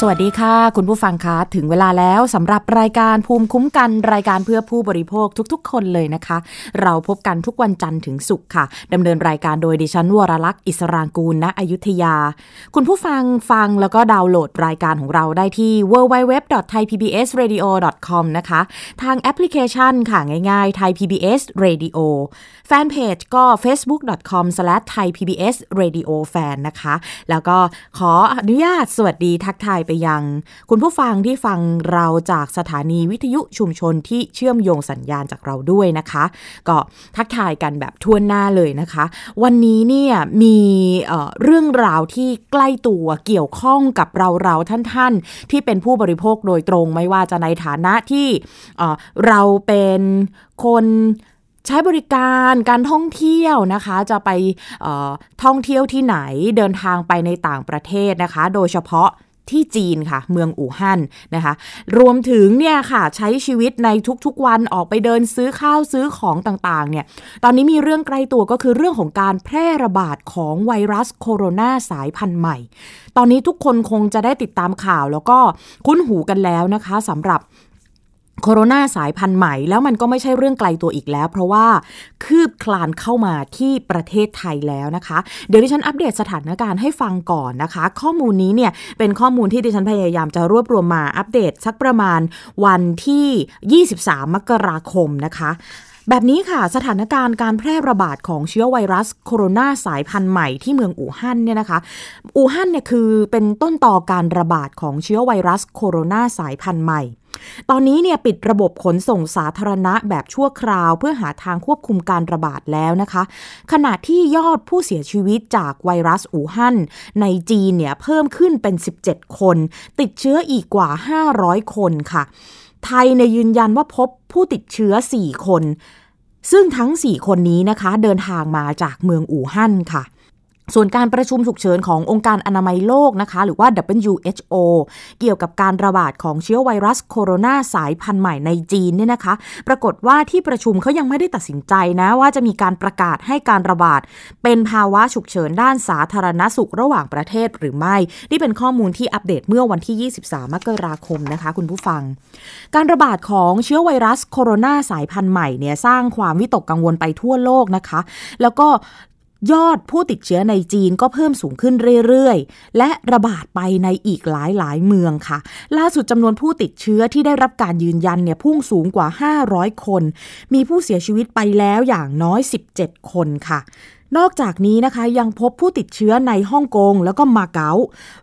สวัสดีค่ะ คุณผู้ฟังคะถึงเวลาแล้วสำหรับรายการภูมิคุ้มกันรายการเพื่อผู้บริโภคทุกๆ คนเลยนะคะ เราพบกันทุกวันจันทร์ถึงศุกร์ค่ะดำเนินรายการโดยดิฉันวรลักษ์อิสรางกูลณอยุธยา คุณผู้ฟังฟังแล้วก็ดาวน์โหลดรายการของเราได้ที่ www.thaipbsradio.com นะคะ ทางแอปพลิเคชันค่ะง่ายๆ Thai PBS Radio แฟนเพจก็ facebook.com/thaipbsradiofan นะคะ แล้วก็ขออนุญาตสวัสดีทักทายไปยัง คุณผู้ฟังที่ฟังเราจากสถานีวิทยุชุมชนที่เชื่อมโยงสัญญาณจากเราด้วยนะคะ ก็ทักทายกันแบบทั่วหน้าเลยนะคะ วันนี้เนี่ยมีเเรื่องราวที่ใกล้ตัวเกี่ยวข้องกับเราเราท่านๆ ที่เป็นผู้บริโภคโดยตรงไม่ว่าจะในฐานะที่เราเป็นคนใช้บริการการท่องเที่ยวนะคะ จะไปท่องเที่ยวที่ไหนเดินทางไปในต่างประเทศนะคะ โดยเฉพาะ ที่จีนค่ะ เมืองอู่ฮั่นนะคะ รวมถึงเนี่ยค่ะใช้ชีวิตในทุกๆวันออกไปเดินซื้อข้าวซื้อของต่างๆเนี่ยตอนนี้มีเรื่องใกล้ตัวก็คือเรื่องของการแพร่ระบาดของไวรัสโคโรนาสายพันธุ์ใหม่ ตอนนี้ทุกคนคงจะได้ติดตามข่าวแล้วก็คุ้นหูกันแล้วนะคะสำหรับ โคโรนาสายพันธุ์ใหม่แล้วมันก็ไม่ใช่เรื่องไกลตัวอีกแล้ว เพราะว่าคืบคลานเข้ามาที่ประเทศไทยแล้วนะคะ เดี๋ยวดิฉันอัปเดตสถานการณ์ให้ฟังก่อนนะคะ ข้อมูลนี้เนี่ยเป็นข้อมูลที่ดิฉันพยายามจะรวบรวมมาอัปเดตสักประมาณวันที่ 23 มกราคมนะคะแบบนี้ค่ะสถานการณ์การแพร่ระบาดของเชื้อไวรัสโคโรนาสายพันธุ์ใหม่ที่เมืองอู่ฮั่นเนี่ยนะคะ อู่ฮั่นเนี่ยคือเป็นต้นต่อการระบาดของเชื้อไวรัสโคโรนาสายพันธุ์ใหม่ ตอนนี้เนี่ยปิดระบบขนส่งสาธารณะแบบชั่วคราวเพื่อหาทางควบคุมการระบาดแล้วนะคะ ขณะที่ยอดผู้เสียชีวิตจากไวรัสอู่ฮั่นในจีนเนี่ยเพิ่มขึ้นเป็น 17 คน ติดเชื้ออีกกว่า 500 คนค่ะ ไทยในยืนยันว่าพบผู้ติดเชื้อ 4 คน ซึ่งทั้ง 4 คนนี้นะคะ เดินทางมาจากเมืองอู่ฮั่นค่ะ ส่วนการประชุมฉุกเฉินขององค์การอนามัยโลกนะคะ หรือว่า WHO เกี่ยวกับการระบาดของเชื้อไวรัสโคโรนาสายพันธุ์ใหม่ในจีนเนี่ยนะคะ ปรากฏว่าที่ประชุมเขายังไม่ได้ตัดสินใจนะว่าจะมีการประกาศให้การระบาด เป็นภาวะฉุกเฉินด้านสาธารณสุขระหว่างประเทศหรือไม่ นี่เป็นข้อมูลที่อัปเดตเมื่อวันที่ 23 มกราคมนะคะ คุณผู้ฟัง การระบาดของเชื้อไวรัสโคโรนาสายพันธุ์ใหม่เนี่ยสร้างความวิตกกังวลไปทั่วโลกนะคะ แล้วก็ ยอดผู้ติดเชื้อในจีนก็เพิ่มสูงขึ้นเรื่อยๆ และระบาดไปในอีกหลายๆ เมืองค่ะ ล่าสุดจำนวนผู้ติดเชื้อที่ได้รับการยืนยันเนี่ยพุ่งสูงกว่า 500 คน มีผู้เสียชีวิตไปแล้วอย่างน้อย 17 คนค่ะนอกจากนี้นะคะยังพบผู้ติดเชื้อในฮ่องกงแล้วก็มาเก๊า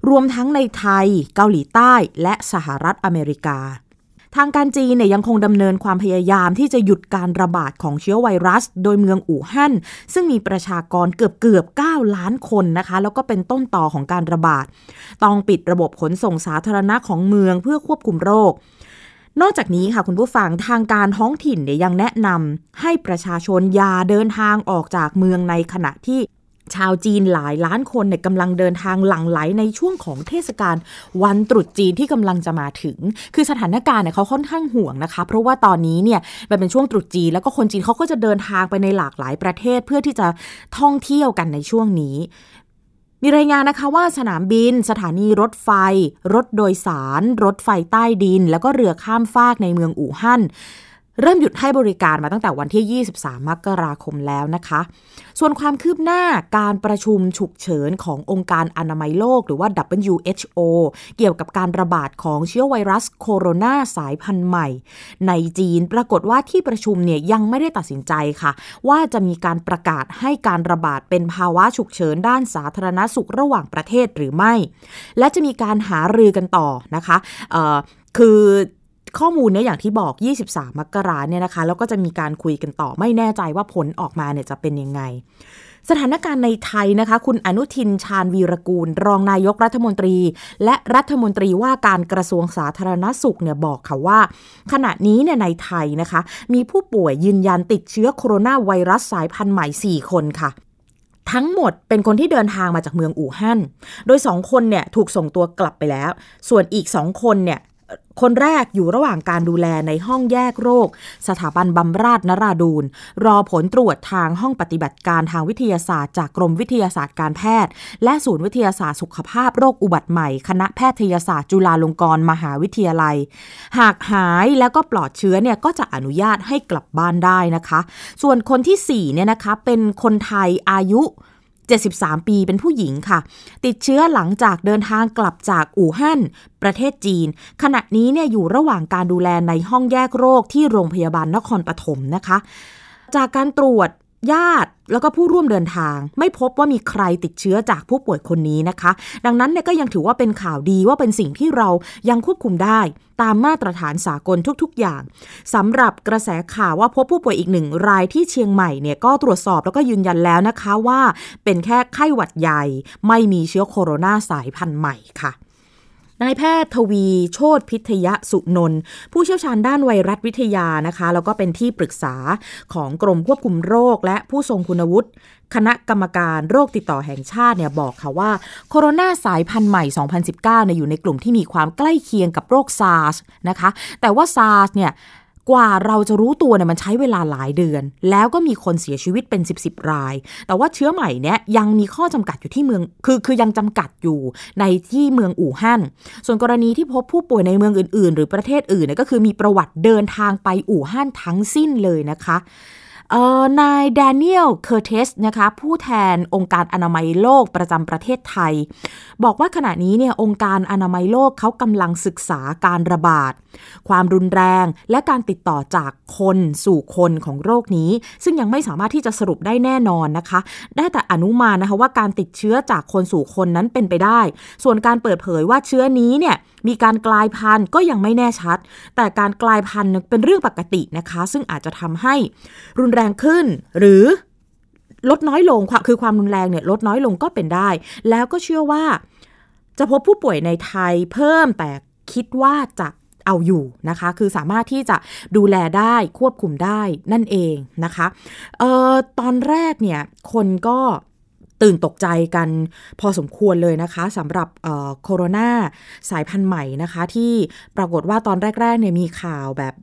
รวมทั้งในไทย เกาหลีใต้ และสหรัฐอเมริกา ทางการจีนเนี่ยยังคงดำเนินความพยายามที่จะหยุดการระบาดของเชื้อไวรัส โดยเมืองอู่ฮั่น ซึ่งมีประชากรเกือบเกือบ9ล้านคนนะคะ แล้วก็เป็นต้นต่อของการระบาด ต้องปิดระบบขนส่งสาธารณะของเมืองเพื่อควบคุมโรคนอกจากนี้ค่ะคุณผู้ฟังทางการท้องถิ่นเนี่ยยังแนะนำให้ประชาชนอย่าเดินทางออกจากเมืองในขณะที่ ชาวจีนหลายล้านคนเนี่ยกำลังเดินทางหลั่งไหลในช่วงของเทศกาลวันตรุษจีนที่กำลังจะมาถึง คือสถานการณ์เนี่ยเขาค่อนข้างห่วงนะคะ เพราะว่าตอนนี้เนี่ยมันเป็นช่วงตรุษจีนแล้วก็คนจีนเขาก็จะเดินทางไปในหลากหลายประเทศเพื่อที่จะท่องเที่ยวกันในช่วงนี้ มีรายงานนะคะว่าสนามบิน สถานีรถไฟ รถโดยสาร รถไฟใต้ดิน แล้วก็เรือข้ามฟากในเมืองอู่ฮั่น เริ่มหยุดให้บริการมาตั้งแต่วันที่ 23 มกราคมแล้วนะคะ ส่วนความคืบหน้าการประชุมฉุกเฉินขององค์การอนามัยโลก หรือว่า WHO เกี่ยวกับการระบาดของเชื้อไวรัสโคโรนาสายพันธุ์ใหม่ ในจีนปรากฏว่าที่ประชุมเนี่ยยังไม่ได้ตัดสินใจค่ะ ว่าจะมีการประกาศให้การระบาดเป็นภาวะฉุกเฉินด้านสาธารณสุขระหว่างประเทศหรือไม่ และจะมีการหารือกันต่อนะคะคือ ข้อมูลเนี่ยอย่างที่บอก 23 มกราเนี่ยนะคะ แล้วก็จะมีการคุยกันต่อไม่แน่ใจว่าผลออกมาเนี่ยจะเป็นยังไง สถานการณ์ในไทยนะคะ คุณอนุทินชาญวีรกูล รองนายกรัฐมนตรี และรัฐมนตรีว่าการกระทรวงสาธารณสุขเนี่ยบอกค่ะว่า ขณะนี้เนี่ยในไทยนะคะ มีผู้ป่วยยืนยันติดเชื้อโคโรนาไวรัสสายพันธุ์ใหม่ 4 คนค่ะทั้งหมดเป็นคนที่เดินทางมาจากเมืองอู่ฮั่น โดย 2 คนเนี่ยถูกส่งตัวกลับไปแล้ว ส่วนอีก 2 คนเนี่ย คนแรกอยู่ระหว่างการดูแลในห้องแยกโรค สถาบันบำราศนราดูนรอผลตรวจทางห้องปฏิบัติการทางวิทยาศาสตร์จากกรมวิทยาศาสตร์การแพทย์ และศูนย์วิทยาศาสตร์สุขภาพโรคอุบัติใหม่ คณะแพทยศาสตร์จุฬาลงกรณ์มหาวิทยาลัย หากหายแล้วก็ปลอดเชื้อเนี่ยก็จะอนุญาตให้กลับบ้านได้นะคะ ส่วนคนที่4เนี่ยนะคะเป็นคนไทยอายุ 73 ปีเป็นผู้หญิงค่ะ ติดเชื้อหลังจากเดินทางกลับจากอู่ฮั่น ประเทศจีน ขณะนี้เนี่ยอยู่ระหว่างการดูแลในห้องแยกโรคที่โรงพยาบาลนครปฐมนะคะ จากการตรวจ ญาติแล้วก็ผู้ร่วมเดินทาง ไม่พบว่ามีใครติดเชื้อจากผู้ป่วยคนนี้นะคะ ดังนั้นเนี่ยก็ยังถือว่าเป็นข่าวดีว่าเป็นสิ่งที่เรายังควบคุมได้ ตามมาตรฐานสากลทุกๆ อย่างสำหรับกระแสข่าวว่าพบผู้ป่วยอีกหนึ่งรายที่เชียงใหม่เนี่ยก็ตรวจสอบแล้วก็ยืนยันแล้วนะคะว่า เป็นแค่ไข้หวัดใหญ่ ไม่มีเชื้อโคโรนาสายพันธุ์ใหม่ค่ะ นายแพทย์ทวีโชตพิทยสุนนท์ผู้เชี่ยวชาญด้านไวรัสวิทยานะคะ แล้วก็เป็นที่ปรึกษาของกรมควบคุมโรค และผู้ทรงคุณวุฒิคณะกรรมการโรคติดต่อแห่งชาติเนี่ยบอกค่ะว่าโคโรนาสายพันธุ์ใหม่ 2019เนี่ยอยู่ในกลุ่มที่มีความใกล้เคียงกับโรคซาร์สนะคะ แต่ว่าซาร์สเนี่ย กว่าเราจะรู้ตัวเนี่ยมันใช้เวลาหลายเดือน แล้วก็มีคนเสียชีวิตเป็น 10บสราย แต่ว่าเชื้อใหม่เนี้ยยังมีข้อจำกัดอยู่ที่เมืองคือคือยังจำกัดอยู่ในที่เมืองอู่ฮั่นส่วนกรณีที่พบผู้ป่วยในเมืองอื่น ๆ หรือประเทศอื่นเนี่ยก็คือมีประวัติเดินทางไปอู่ฮั่นทั้งสิ้นเลยนะคะ นายแดเนียล เคอร์เทสนะคะผู้แทนองค์การอนามัยโลกประจำประเทศไทย บอกว่าขณะนี้เนี่ยองค์การอนามัยโลกเขากำลังศึกษาการระบาด ความรุนแรง และการติดต่อจากคนสู่คนของโรคนี้ ซึ่งยังไม่สามารถที่จะสรุปได้แน่นอนนะคะ ได้แต่อนุมานนะคะว่าการติดเชื้อจากคนสู่คนนั้นเป็นไปได้ ส่วนการเปิดเผยว่าเชื้อนี้เนี่ย มีการกลายพันธุ์ก็ยังไม่แน่ชัด แต่การกลายพันธุ์เป็นเรื่องปกตินะคะ ซึ่งอาจจะทำให้รุนแรงขึ้น หรือลดน้อยลงคือความรุนแรงเนี่ยลดน้อยลงก็เป็นได้ แล้วก็เชื่อว่า จะพบผู้ป่วยในไทยเพิ่มแต่คิดว่าจะเอาอยู่นะคะ คือสามารถที่จะดูแลได้ควบคุมได้นั่นเองนะคะออตอนแรกเนี่ยคนก็ ตื่นตกใจกันพอสมควรเลยนะคะสำหรับโคโรนาสายพันธุ์ใหม่นะคะ ที่ปรากฏว่าตอนแรกๆเนี่ยมีข่าวแบบ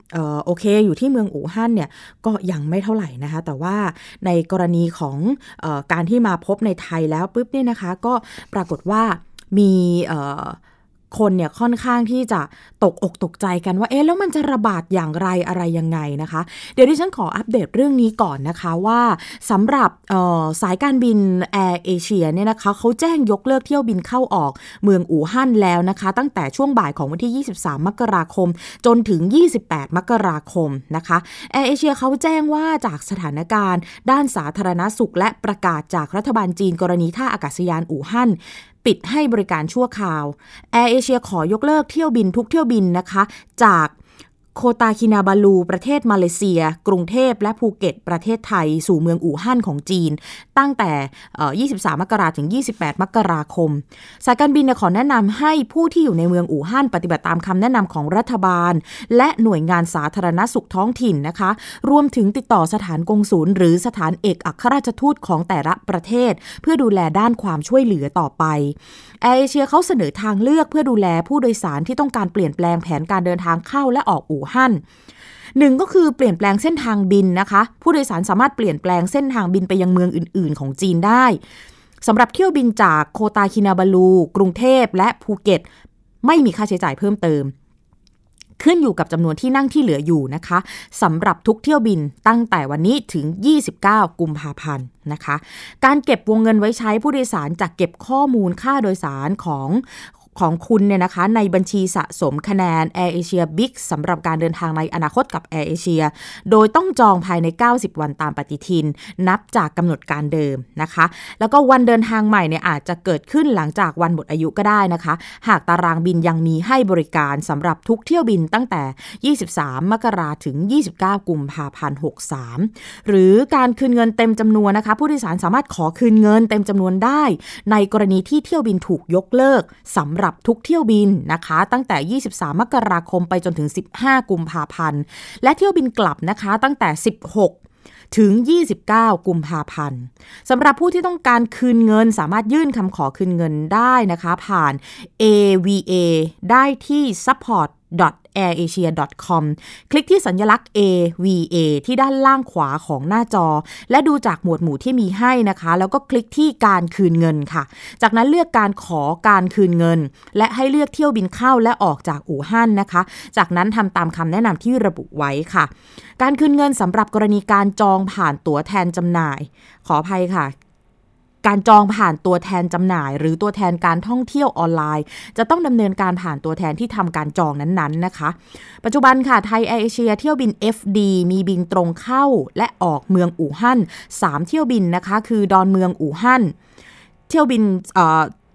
โอเค อยู่ที่เมืองอู่ฮั่นเนี่ยก็ยังไม่เท่าไหร่นะคะ แต่ว่าในกรณีของอการที่มาพบในไทยแล้วปุ๊บเนี่ยนะคะ ก็ปรากฏว่ามี คนเนี่ยค่อนข้างที่จะตกอกตกใจกันว่าเอ๊ะแล้วมันจะระบาดอย่างไรอะไรยังไงนะคะ เดี๋ยวดิฉันขออัปเดตเรื่องนี้ก่อนนะคะว่าสำหรับสายการบินแอร์เอเชียเนี่ยนะคะเขาแจ้งยกเลิกเที่ยวบินเข้าออกเมืองอู่ฮั่นแล้วนะคะ ตั้งแต่ช่วงบ่ายของวันที่ 23 มกราคม จนถึง 28 มกราคมนะคะแอร์เอเชียเขาแจ้งว่าจากสถานการณ์ ด้านสาธารณสุขและประกาศจากรัฐบาลจีนกรณีท่าอากาศยานอู่ฮั่น ปิดให้บริการชั่วคราวแอร์เอเชียขอยกเลิกเที่ยวบินทุกเที่ยวบินนะคะ จาก โคตาคินาบาลู ประเทศมาเลเซีย กรุงเทพและภูเก็ต ประเทศไทย สู่เมืองอู่ฮั่นของจีน ตั้งแต่ 23 มกราถึง 28 มกราคม สายการบินขอแนะนำให้ผู้ที่อยู่ในเมืองอู่ฮั่นปฏิบัติตามคำแนะนำของรัฐบาล และหน่วยงานสาธารณสุขท้องถิ่นนะคะ รวมถึงติดต่อสถานกงศูนย์ หรือสถานเอกอัครราชทูตของแต่ละประเทศ เพื่อดูแลด้านความช่วยเหลือต่อไป แอร์เอเชียเขาเสนอทางเลือกเพื่อดูแลผู้โดยสารที่ต้องการเปลี่ยนแปลงแผนการเดินทางเข้าและออกอู่ฮั่นหนึ่งก็คือเปลี่ยนแปลงเส้นทางบินนะคะ ผู้โดยสารสามารถเปลี่ยนแปลงเส้นทางบินไปยังเมืองอื่น ๆ ของจีนได้สำหรับเที่ยวบินจากโคตาคินาบาลู กรุงเทพและภูเก็ต ไม่มีค่าใช้จ่ายเพิ่มเติม ขึ้นอยู่กับจำนวนที่นั่งที่เหลืออยู่นะคะสำหรับทุกเที่ยวบินตั้งแต่วันนี้ถึง 29 กุมภาพันธ์นะคะ การเก็บวงเงินไว้ใช้ผู้โดยสารจะเก็บข้อมูลค่าโดยสารของ ของคุณเนี่ยนะคะในบัญชีสะสมคะแนน Air Asia Big สำหรับการเดินทางในอนาคตกับ Air Asia โดยต้องจองภายใน 90 วันตามปฏิทิน นับจากกำหนดการเดิมนะคะ แล้วก็วันเดินทางใหม่เนี่ยอาจจะเกิดขึ้นหลังจากวันหมดอายุก็ได้นะคะ หากตารางบินยังมีให้บริการสำหรับทุกเที่ยวบินตั้งแต่ 23 มกราถึง 29 กุมภาพันธ์ 63 หรือการคืนเงินเต็มจำนวนนะคะ ผู้โดยสารสามารถขอคืนเงินเต็มจำนวนได้ ในกรณีที่เที่ยวบินถูกยกเลิกสำหรับทุกเที่ยวบินนะคะ ตั้งแต่ 23 มกราคมไปจนถึง 15 กุมภาพันธ์ และเที่ยวบินกลับนะคะ ตั้งแต่ 16ถึง 29 กุมภาพันธ์สำหรับผู้ที่ต้องการคืนเงินสามารถยื่นคำขอคืนเงินได้นะคะ ผ่าน AVA ได้ที่ support airasia.com คลิกที่สัญลักษณ์ AVA ที่ด้านล่างขวาของหน้าจอ และดูจากหมวดหมู่ที่มีให้นะคะ แล้วก็คลิกที่การคืนเงินค่ะ จากนั้นเลือกการขอการคืนเงิน และให้เลือกเที่ยวบินเข้าและออกจากอู่ฮั่นนะคะ จากนั้นทำตามคำแนะนำที่ระบุไว้ค่ะ การคืนเงินสำหรับกรณีการจองผ่านตั๋วแทนจำหน่าย ขออภัยค่ะ การจองผ่านตัวแทนจำหน่าย หรือตัวแทนการท่องเที่ยวออนไลน์ จะต้องดำเนินการผ่านตัวแทนที่ทำการจองนั้นๆนะคะ ปัจจุบันค่ะไทยแอร์เอเชียเที่ยวบิน FD มีบินตรงเข้าและออกเมืองอู่ฮั่น3 เที่ยวบินนะคะ คือดอนเมืองอู่ฮั่นเที่ยวบิน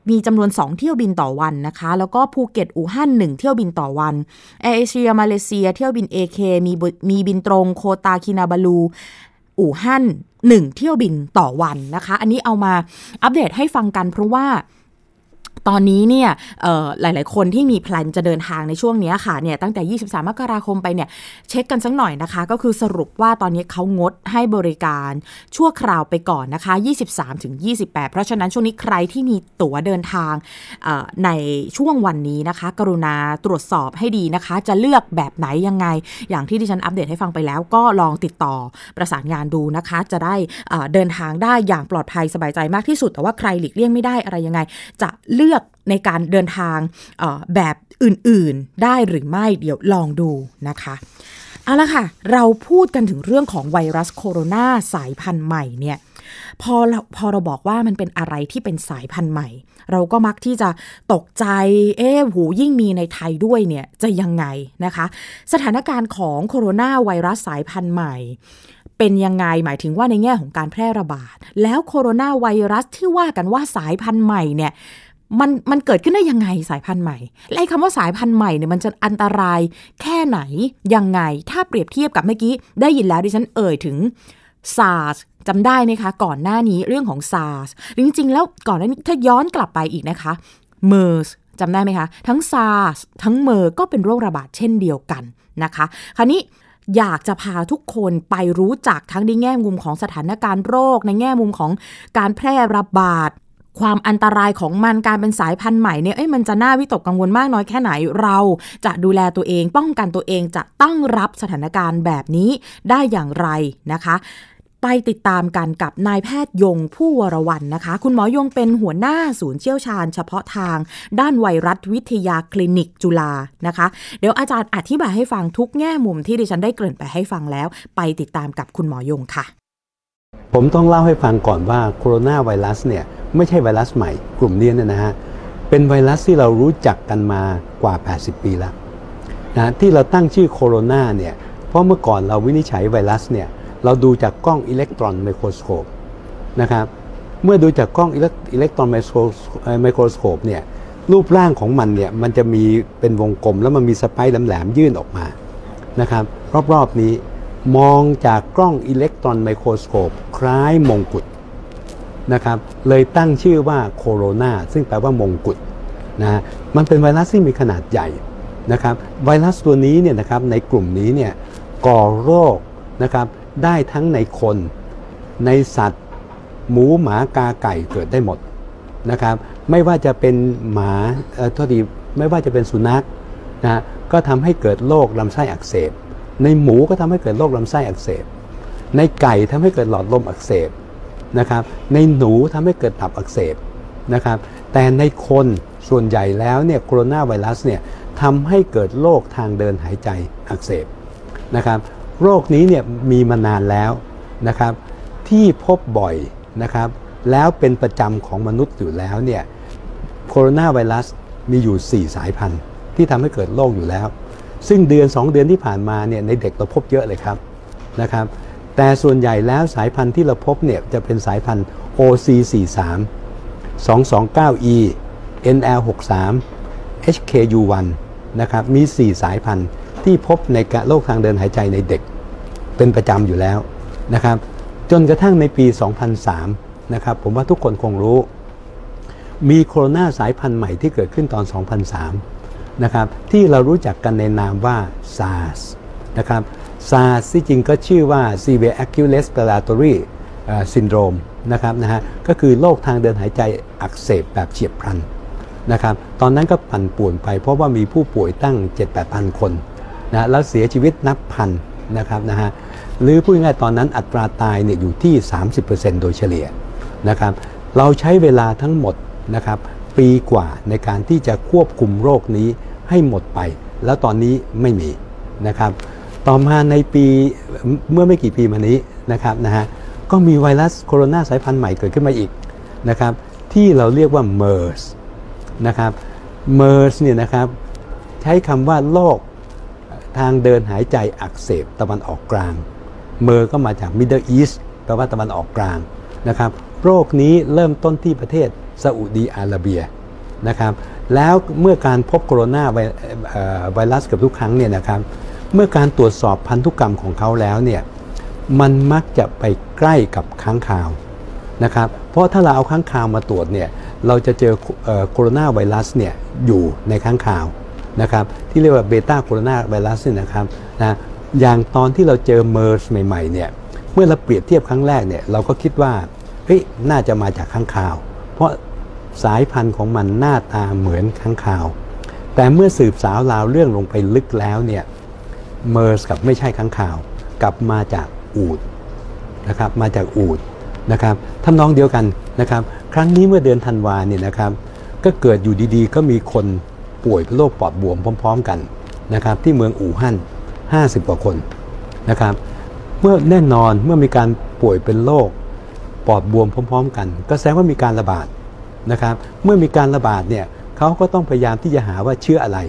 มีจำนวน 2 เที่ยวบินต่อวันนะคะ แล้วก็ภูเก็ตอู่ฮั่น1เที่ยวบินต่อวันแอร์เอเชียมาเลเซีย เที่ยวบิน AK มีมีบินตรงโคตาคินาบาลูอู่ฮั่น หนึ่งเที่ยวบินต่อวันนะคะ อันนี้เอามาอัปเดตให้ฟังกันเพราะว่า ตอนนี้เนี่ยหลาย ๆ คนที่มีแพลนจะเดินทางในช่วงนี้ค่ะเนี่ยตั้งแต่ 23 มกราคมไปเนี่ยเช็คกันสักหน่อยนะคะ ก็คือสรุปว่าตอนนี้เขางดให้บริการชั่วคราวไปก่อนนะคะ 23ถึง28 เพราะฉะนั้นช่วงนี้ใครที่มีตั๋วเดินทางในช่วงวันนี้นะคะ กรุณาตรวจสอบให้ดีนะคะ จะเลือกแบบไหนยังไง อย่างที่ดิฉันอัปเดตให้ฟังไปแล้ว ก็ลองติดต่อประสานงานดูนะคะ จะได้เดินทางได้อย่างปลอดภัยสบายใจมากที่สุด แต่ว่าใครหลีกเลี่ยงไม่ได้อะไรยังไง จะเลือกในการเดินทางแบบอื่นๆได้หรือไม่เดี๋ยวลองดูนะคะเอาละค่ะ เราพูดกันถึงเรื่องของไวรัสโคโรนาสายพันธุ์ใหม่เนี่ยพอเราพอเราบอกว่ามันเป็นอะไรที่เป็นสายพันธุ์ใหม่ เราก็มักที่จะตกใจ เอ๊หูยิ่งมีในไทยด้วยเนี่ยจะยังไงนะคะ สถานการณ์ของโคโรนาไวรัสสายพันธุ์ใหม่ เป็นยังไงหมายถึงว่าในแง่ของการแพร่ระบาด แล้วโคโรนาไวรัสที่ว่ากันว่าสายพันธุ์ใหม่เนี่ย มันมันเกิดขึ้นได้ยังไงสายพันธุ์ใหม่ และคำว่าสายพันธุ์ใหม่เนี่ยมันจะอันตรายแค่ไหน ยังไง ถ้าเปรียบเทียบกับเมื่อกี้ ได้ยินแล้วดิฉันเอ่ยถึงซาร์สจำได้ไหมคะ ก่อนหน้านี้เรื่องของซาร์สจริง ๆ แล้วก่อนหน้านี้ถ้าย้อนกลับไปอีกนะคะเมอร์สจำได้ไหมคะ ทั้งซาร์สทั้งเมอร์สก็เป็นโรคระบาดเช่นเดียวกันนะคะ คราวนี้อยากจะพาทุกคนไปรู้จักทั้งในแง่มุมของสถานการณ์โรค ในแง่มุมของการแพร่ระบาด ความอันตรายของมันการเป็นสายพันธุ์ใหม่เนี่ยเอ้ยมันจะน่าวิตกกังวลมากน้อยแค่ไหนเราจะดูแลตัวเองป้องกันตัวเองจะตั้งรับสถานการณ์แบบนี้ได้อย่างไรนะคะไปติดตามกันกับนายแพทย์ยงผู้วรวันนะคะ คุณหมอยงเป็นหัวหน้าศูนย์เชี่ยวชาญเฉพาะทาง ด้านไวรัสวิทยาคลินิกจุฬานะคะ เดี๋ยวอาจารย์อธิบายให้ฟังทุกแง่มุมที่ดิฉันได้เกริ่นไปให้ฟังแล้ว ไปติดตามกับคุณหมอยงค่ะ ผมต้องเล่าให้ฟังก่อนว่าโคโรนาไวรัสเนี่ย ไม่ใช่ไวรัสใหม่กลุ่มนี้เนี่ยนะฮะเป็นไวรัสที่เรารู้จักกันมากว่า 80 ปีแล้วนะที่เราตั้งชื่อโคโรนาเนี่ยเพราะเมื่อก่อนเราวินิจฉัยไวรัสเนี่ยเราดูจากกล้อง electron microscope นะครับเมื่อดูจากกล้อง electron microscope เนี่ยรูปร่างของมันเนี่ยมันจะมีเป็นวงกลม แล้วมันมี spike แหลมๆยื่นออกมานะครับรอบๆนี้มองจากกล้องอิเล็กตรอนไมโครสโคปคล้ายมงกุฎ นะครับเลยตั้งชื่อว่าโคโรนาซึ่งแปลว่ามงกุฎนะมันเป็นไวรัสที่มีขนาดใหญ่นะครับไวรัสตัวนี้เนี่ยนะครับในกลุ่มนี้เนี่ยก่อโรคนะครับได้ทั้งในคนในสัตว์ หมูหมากาไก่เกิดได้หมดนะครับไม่ว่าจะเป็นหมาเอ่อโทษดีไม่ว่าจะเป็นสุนัขนะก็ทำให้เกิดโรคลำไส้อักเสบ ในหมูก็ทำให้เกิดโรคลำไส้อักเสบ ในไก่ทำให้เกิดหลอดลมอักเสบ นะครับ ในหนูทำให้เกิดตับอักเสบนะครับ แต่ในคนส่วนใหญ่แล้วเนี่ยโคโรนาไวรัสเนี่ยทำให้เกิดโรคทางเดินหายใจอักเสบนะครับโรคนี้เนี่ยมีมานานแล้วนะครับ ที่พบบ่อยนะครับ แล้วเป็นประจำของมนุษย์อยู่แล้วเนี่ยโคโรนาไวรัสมีอยู่ 4 สายพันธุ์ ที่ทำให้เกิดโรคอยู่แล้ว ซึ่งเดือน 2 เดือนที่ผ่านมาเนี่ยในเด็กเราพบเยอะเลยครับนะครับ แต่ส่วนใหญ่แล้วสายพันธุ์ที่เราพบเนี่ยจะเป็นสายพันธุ์ OC43 229E NL63 HKU1 นะครับมี 4 สายพันธุ์ที่พบในโรคทางเดินหายใจในเด็ก เป็นประจำอยู่แล้วนะครับจนกระทั่งในปี 2003 นะครับผมว่าทุกคนคงรู้ มีโคโรนาสายพันธุ์ใหม่ที่เกิดขึ้นตอน 2003 นะครับที่เรารู้จักกันในนามว่า SARS นะครับ ซาร์ที่จริงก็ชื่อว่า severe acute respiratory syndrome นะครับนะฮะก็คือโรคทางเดินหายใจอักเสบแบบเฉียบพลันนะครับตอนนั้นก็ปั่นป่วนไปเพราะว่ามีผู้ป่วยตั้ง 7-8พันคนนะแล้วเสียชีวิตนับพันนะครับนะฮะหรือพูดง่ายตอนนั้นอัตราตายเนี่ยอยู่ที่ 30%โดยเฉลี่ยนะครับเราใช้เวลาทั้งหมดนะครับปีกว่าในการที่จะควบคุมโรคนี้ให้หมดไป แล้วตอนนี้ไม่มีนะครับ ต่อมาในปีเมื่อไม่กี่ปีมานี้นะครับนะฮะก็มีไวรัสโคโรนาสายพันธุ์ใหม่เกิดขึ้นมาอีกนะครับที่เราเรียกว่า MERS นะครับ MERS เนี่ยนะครับใช้คำว่าโรคทางเดินหายใจอักเสบตะวันออกกลางเมอร์ก็มาจาก Middle East แปลว่าตะวันออกกลางนะครับโรคนี้เริ่มต้นที่ประเทศซาอุดีอาระเบียนะครับแล้วเมื่อการพบโคโรนาไวรัสเกับทุกครั้งเนี่ยนะครับ เมื่อการตรวจสอบพันธุกรรมของเขาแล้วเนี่ยมันมักจะไปใกล้กับค้างคาวนะครับเพราะถ้าเราเอาค้างคาวมาตรวจเนี่ยเราจะเจอโคโรนาไวรัสเนี่ยอยู่ในค้างคาวนะครับที่เรียกว่าเบต้าโคโรนาไวรัสเนี่ยนะครับนะอย่างตอนที่เราเจอเมอร์สใหม่ๆเนี่ยเมื่อเราเปรียบเทียบครั้งแรกเนี่ยเราก็คิดว่าเฮ้ยน่าจะมาจากค้างคาว เพราะสายพันธุ์ของมันหน้าตาเหมือนค้างคาว แต่เมื่อสืบสาวราวเรื่องลงไปลึกแล้วเนี่ย เมอร์สกลับไม่ใช่ค้างคาว กลับมาจากอูดนะครับมาจากอูดนะครับทำนองเดียวกันนะครับ ครั้งนี้เมื่อเดือนธันวาเนี่ยนะครับ ก็เกิดอยู่ดีๆ ก็มีคนป่วยเป็นโรคปอดบวมพร้อม ๆ กันนะครับ ที่เมืองอู่ฮั่น50 กว่าคนนะครับ เมื่อแน่นอนเมื่อมีการป่วยเป็นโรคปอดบวมพร้อม ๆ กัน ก็แสดงว่ามีการระบาดนะครับ เมื่อมีการระบาดเนี่ยเขาก็ต้องพยายามที่จะหาว่าเชื้ออะไร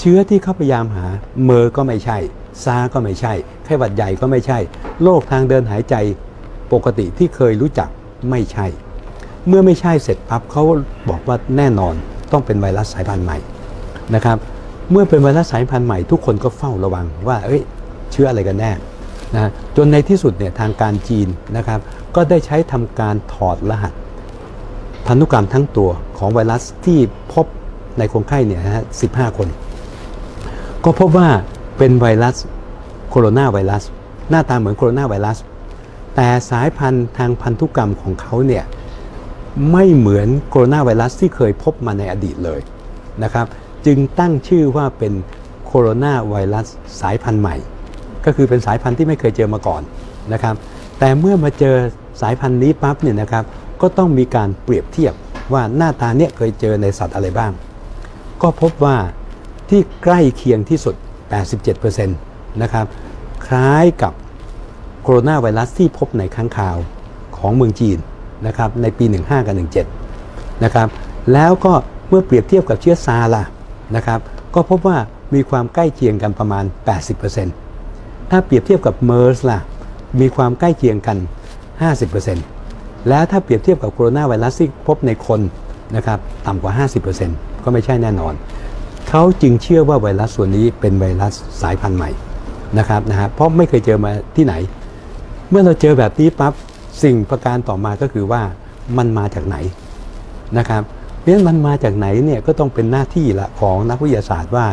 เชื้อที่เขาพยายามหาเมอร์ก็ไม่ใช่ ซาก็ไม่ใช่ ไข้หวัดใหญ่ก็ไม่ใช่ โรคทางเดินหายใจปกติที่เคยรู้จักไม่ใช่ เมื่อไม่ใช่เสร็จปั๊บเขาบอกว่าแน่นอนต้องเป็นไวรัสสายพันธุ์ใหม่นะครับ เมื่อเป็นไวรัสสายพันธุ์ใหม่ทุกคนก็เฝ้าระวังว่าเอ้ยเชื้ออะไรกันแน่นะจนในที่สุดเนี่ยทางการจีนนะครับ ก็ได้ใช้ทำการถอดรหัส พันธุกรรมทั้งตัวของไวรัสที่พบในคนไข้เนี่ยฮะ15คน ก็พบว่าเป็นไวรัสโคโรนาไวรัส หน้าตาเหมือนโคโรนาไวรัส แต่สายพันธุ์ทางพันธุกรรมของเขาเนี่ยไม่เหมือนโคโรนาไวรัสที่เคยพบมาในอดีตเลยนะครับจึงตั้งชื่อว่าเป็นโคโรนาไวรัสสายพันธุ์ใหม่ ก็คือเป็นสายพันธุ์ที่ไม่เคยเจอมาก่อนนะครับแต่เมื่อมาเจอสายพันธุ์นี้ปั๊บเนี่ยนะครับก็ต้องมีการเปรียบเทียบว่าหน้าตาเนี่ยเคยเจอในสัตว์อะไรบ้าง ก็พบว่า ที่ใกล้เคียงที่สุด 87%นะครับคล้ายกับโคโรนาไวรัสที่พบในค้างคาวของเมืองจีนนะครับในปี 15 กับ 17 นะครับแล้วก็เมื่อเปรียบเทียบกับเชื้อซาล่ะนะครับก็พบว่ามีความใกล้เคียงกันประมาณ 80%ถ้าเปรียบเทียบกับเมอร์สล่ะมีความใกล้เคียงกัน 50%แล้วถ้าเปรียบเทียบกับโคโรนาไวรัสที่พบในคนนะครับต่ำกว่า 50%ก็ไม่ใช่แน่นอน เขาจึงเชื่อว่าไวรัสส่วนนี้เป็นไวรัสสายพันธุ์ใหม่นะครับนะฮะเพราะไม่เคยเจอมาที่ไหน เมื่อเราเจอแบบนี้ปั๊บสิ่งประการต่อมาก็คือว่ามันมาจากไหนนะครับเพราะฉะนั้นมันมาจากไหนเนี่ยก็ต้องเป็นหน้าที่ละของนักวิทยาศาสตร์ว่า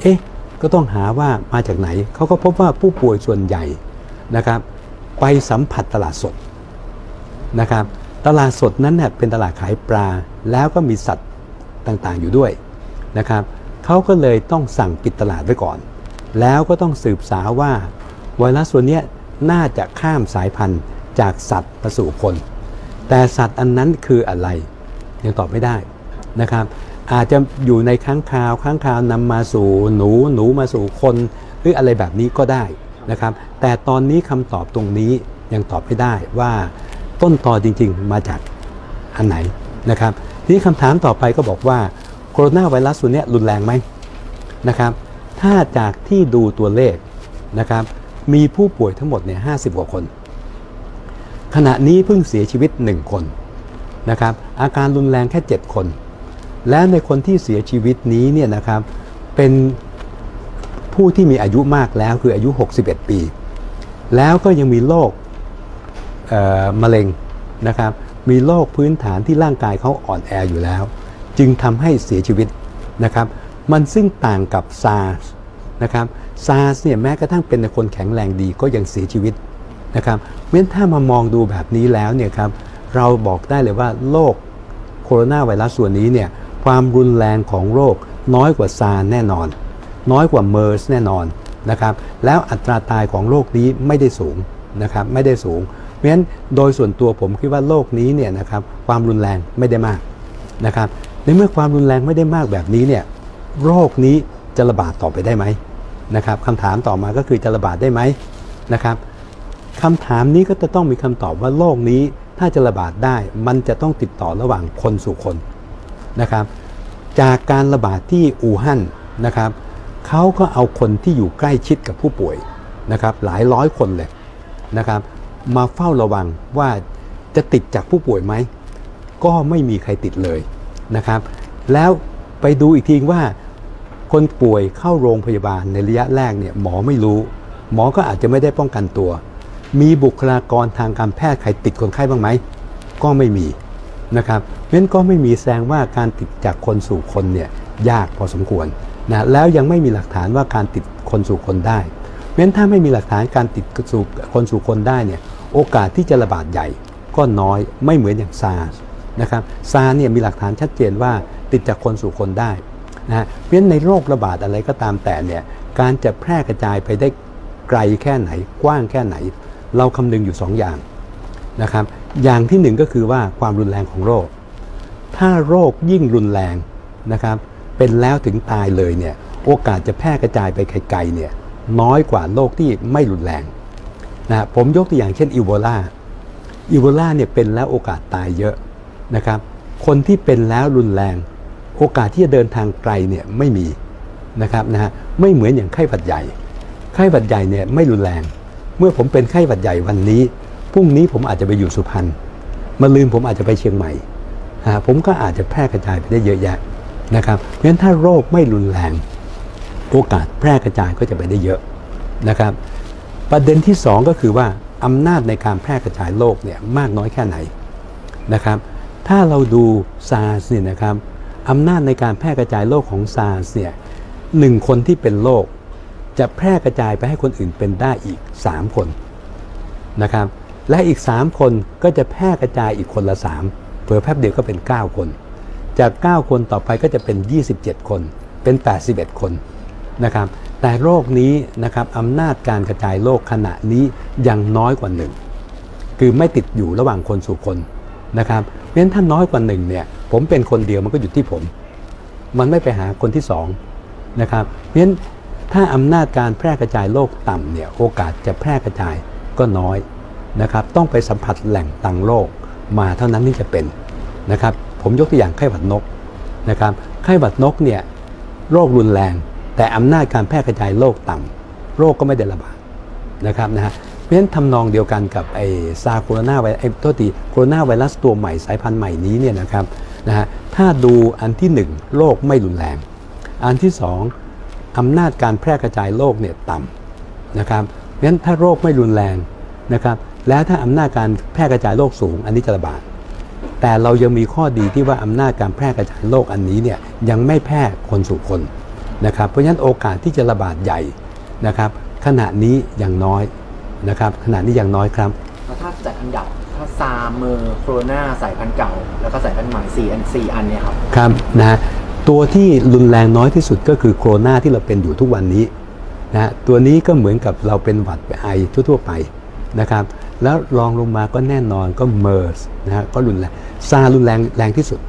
เอ๊ะก็ต้องหาว่ามาจากไหน เขาก็พบว่าผู้ป่วยส่วนใหญ่นะครับ ไปสัมผัสตลาดสดนะครับ ตลาดสดนั้นเน่ยเป็นตลาดขายปลาแล้วก็มีสัตว์ต่างๆอยู่ด้วยนะครับ เขาก็เลยต้องสั่งปิดตลาดไว้ก่อน แล้วก็ต้องสืบสาวว่าไวรัสส่วนนี้น่าจะข้ามสายพันธุ์จากสัตว์มาสู่คน แต่สัตว์อันนั้นคืออะไร ยังตอบไม่ได้นะครับ อาจจะอยู่ในค้างคาวค้างคาวนำมาสู่หนูหนูมาสู่คน หรืออะไรแบบนี้ก็ได้นะครับ แต่ตอนนี้คำตอบตรงนี้ยังตอบไม่ได้ว่าต้นตอจริง ๆ มาจากอันไหนนะครับทีนี้คำถามต่อไปก็บอกว่า โคโรนาไวรัสตัวนี้รุนแรงไหมนะครับ ถ้าจากที่ดูตัวเลขนะครับ มีผู้ป่วยทั้งหมดเนี่ยห้กว่าคน ขณะนี้เพิ่งเสียชีวิต 1 คนนะครับ อาการรุนแรงแค่ 7 คน และในคนที่เสียชีวิตนี้เนี่ยนะครับเป็นผู้ที่มีอายุมากแล้วคืออายุ 61 ปี แล้วก็ยังมีโรคมะเร็งนะครับ มีโรคพื้นฐานที่ร่างกายเขาอ่อนแออยู่แล้ว จึงทำให้เสียชีวิตนะครับ มันซึ่งต่างกับซาร์สนะครับซาร์สเนี่ยแม้กระทั่งเป็นคนแข็งแรงดีก็ยังเสียชีวิตนะครับเมื่อถ้ามามองดูแบบนี้แล้วเนี่ยครับเราบอกได้เลยว่าโรคโคโรนาไวรัสส่วนนี้เนี่ยความรุนแรงของโรคน้อยกว่าซาร์สแน่นอน น้อยกว่าเมอร์สแน่นอนนะครับแล้วอัตราตายของโรคนี้ไม่ได้สูงนะครับไม่ได้สูง เพราะฉะนั้นโดยส่วนตัวผมคิดว่าโรคนี้เนี่ยนะครับความรุนแรงไม่ได้มากนะครับ ในเมื่อความรุนแรงไม่ได้มากแบบนี้เนี่ยโรคนี้จะระบาดต่อไปได้ไหมนะครับคำถามต่อมาก็คือจะระบาดได้ไหมนะครับคำถามนี้ก็จะต้องมีคำตอบว่าโรคนี้ถ้าจะระบาดได้ มันจะต้องติดต่อระหว่างคนสู่คนนะครับ จากการระบาดที่อู่ฮั่นนะครับเขาก็เอาคนที่อยู่ใกล้ชิดกับผู้ป่วยนะครับ หลายร้อยคนเลยนะครับ มาเฝ้าระวังว่าจะติดจากผู้ป่วยไหมก็ไม่มีใครติดเลย นะครับ แล้วไปดูอีกทีว่า คนป่วยเข้าโรงพยาบาลในระยะแรกเนี่ยหมอไม่รู้ หมอก็อาจจะไม่ได้ป้องกันตัว มีบุคลากรทางการแพทย์ใครติดคนไข้บ้างไหมก็ไม่มีนะครับเพราะฉะนั้นก็ไม่มีแสดงว่าการติดจากคนสู่คนเนี่ยยากพอสมควรนะแล้วยังไม่มีหลักฐานว่าการติดคนสู่คนได้เพราะฉะนั้นถ้าไม่มีหลักฐานการติดสู่คนสู่คนได้เนี่ยโอกาสที่จะระบาดใหญ่ก็น้อยไม่เหมือนอย่างซาร์ นะครับซาร์เนี่ยมีหลักฐานชัดเจนว่าติดจากคนสู่คนได้นะฮะเพราะฉะนั้นในโรคระบาดอะไรก็ตามแต่เนี่ยการจะแพร่กระจายไปได้ไกลแค่ไหนกว้างแค่ไหน เราคำนึงอยู่2ออย่างนะครับอย่างที่หนึ่งก็คือว่าความรุนแรงของโรค ถ้าโรคยิ่งรุนแรงนะครับเป็นแล้วถึงตายเลยเนี่ยโอกาสจะแพร่กระจายไปไกลๆเนี่ยน้อยกว่าโรคที่ไม่รุนแรงนะผมยกตัวอย่างเช่นอีโบลาอีโบลาเนี่ยเป็นแล้วโอกาสตายเยอะ นะครับ คนที่เป็นแล้วรุนแรง โอกาสที่จะเดินทางไกลเนี่ยไม่มีนะครับนะฮะไม่เหมือนอย่างไข้หวัดใหญ่ ไข้หวัดใหญ่เนี่ยไม่รุนแรง เมื่อผมเป็นไข้หวัดใหญ่วันนี้พรุ่งนี้ผมอาจจะไปอยู่สุพรรณมาลืนผมอาจจะไปเชียงใหม่ผมก็อาจจะแพร่กระจายไปได้เยอะแยะนะครับ เพราะฉะนั้นถ้าโรคไม่รุนแรง โอกาสแพร่กระจายก็จะไปได้เยอะนะครับ ประเด็นที่ 2 ก็คือว่าอำนาจในการแพร่กระจายโรคเนี่ยมากน้อยแค่ไหนนะครับ ถ้าเราดูซาร์สเนี่ยนะครับอำนาจในการแพร่กระจายโรคของซาร์สเนี่ยหนึ่งคนที่เป็นโรคจะแพร่กระจายไปให้คนอื่นเป็นได้อีก 3 คนนะครับ และอีก 3 คนก็จะแพร่กระจายอีกคนละ 3เผื่อแป๊บเดียวก็เป็น 9 คน จาก 9 คนต่อไปก็จะเป็น 27 คน เป็น 81 คนนะครับ แต่โรคนี้นะครับอำนาจการกระจายโรคขณะนี้ยังน้อยกว่าหนึ่ง คือไม่ติดอยู่ระหว่างคนสู่คน นะครับเพราะฉะนั้นถ้าน้อยกว่าหนึ่งเนี่ยผมเป็นคนเดียวมันก็อยู่ที่ผม มันไม่ไปหาคนที่สองนะครับเพราะฉะนั้นถ้าอำนาจการแพร่กระจายโรคต่ำเนี่ยโอกาสจะแพร่กระจายก็น้อยนะครับต้องไปสัมผัสแหล่งตังโรคมาเท่านั้นที่จะเป็นนะครับผมยกตัวอย่างไข้หวัดนกนะครับไข้หวัดนกเนี่ยโรครุนแรง แต่อำนาจการแพร่กระจายโรคต่ำโรคก็ไม่ได้ระบาดนะครับนะฮะ ราะฉะนั้นทำนองเดียวกันกับไอซาโคโรนาไวไอโทษทีโคโรนาไวรัสตัวใหม่สายพันธุ์ใหม่นี้เนี่ยนะครับนะฮะถ้าดูอันที่ 1 โรคไม่รุนแรง อันที่ 2อำนาจการแพร่กระจายโรคเนี่ยต่ำนะครับเพราะฉะนั้นถ้าโรคไม่รุนแรงนะครับแล้วถ้าอำนาจการแพร่กระจายโรคสูง อันนี้จะระบาด แต่เรายังมีข้อดีที่ว่าอำนาจการแพร่กระจายโรคอันนี้เนี่ยยังไม่แพร่คนสู่คนนะครับเพราะฉะนั้นโอกาสที่จะระบาดใหญ่นะครับขณะนี้ยังน้อย นะครับขณะนี้ยังน้อยครับแล้วถ้าจัดอันดับถ้าซาร์สเมอร์สโคโรนาสายพันธุ์เก่า แล้วก็สายพันธุ์ใหม่สี่อันสี่อันเนี่ยครับครับนะฮะตัวที่รุนแรงน้อยที่สุดก็คือโคโรนาที่เราเป็นอยู่ทุกวันนี้นะฮะตัวนี้ก็เหมือนกับเราเป็นหวัดไปไอทั่ว ๆ ไปนะครับแล้วรองลงมาก็แน่นอนก็เมอร์สนะฮะก็รุนแรงซาร์สรุนแรงแรงที่สุด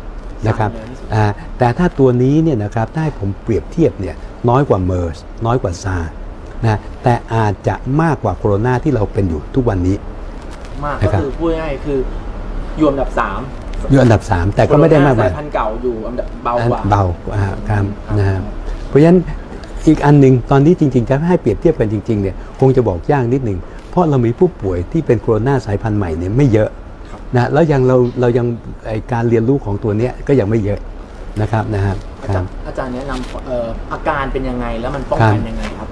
นะครับแรงที่สุดอ่าแต่ถ้าตัวนี้เนี่ยนะครับถ้าให้ผมเปรียบเทียบเนี่ยน้อยกว่าเมอร์สน้อยกว่าซาร์ส นะแต่อาจจะมากกว่าโคโรนาที่เราเป็นอยู่ทุกวันนี้ มากนะครัก็บคือพูดง่ายๆคืออยู่อันดับสามอยู่อันดับ 3 แต่ก็ไม่ได้มากโคโรมาสายยพันธุ์เก่าอยู่อันดับเบากว่า เบากว่าครับนะฮะเพราะฉะนั้นอีกอันหนึ่งตอนนี้จริงๆจะให้เปรียบเทียบกันจริงๆเนี่ยคงจะบอกยากนิดหนึ่งเพราะเรามีผู้ป่วยที่เป็นโคโรนาสายพันธุ์ใหม่เนี่ยไม่เยอะนะแล้วยังเราเรายังไอการเรียนรู้ของตัวเนี้ยก็ยังไม่เยอะนะครับนะฮะครับอาจารย์แนะนำเอ่ออาการเป็นยังไงแล้วมันป้องกันยังไงครับ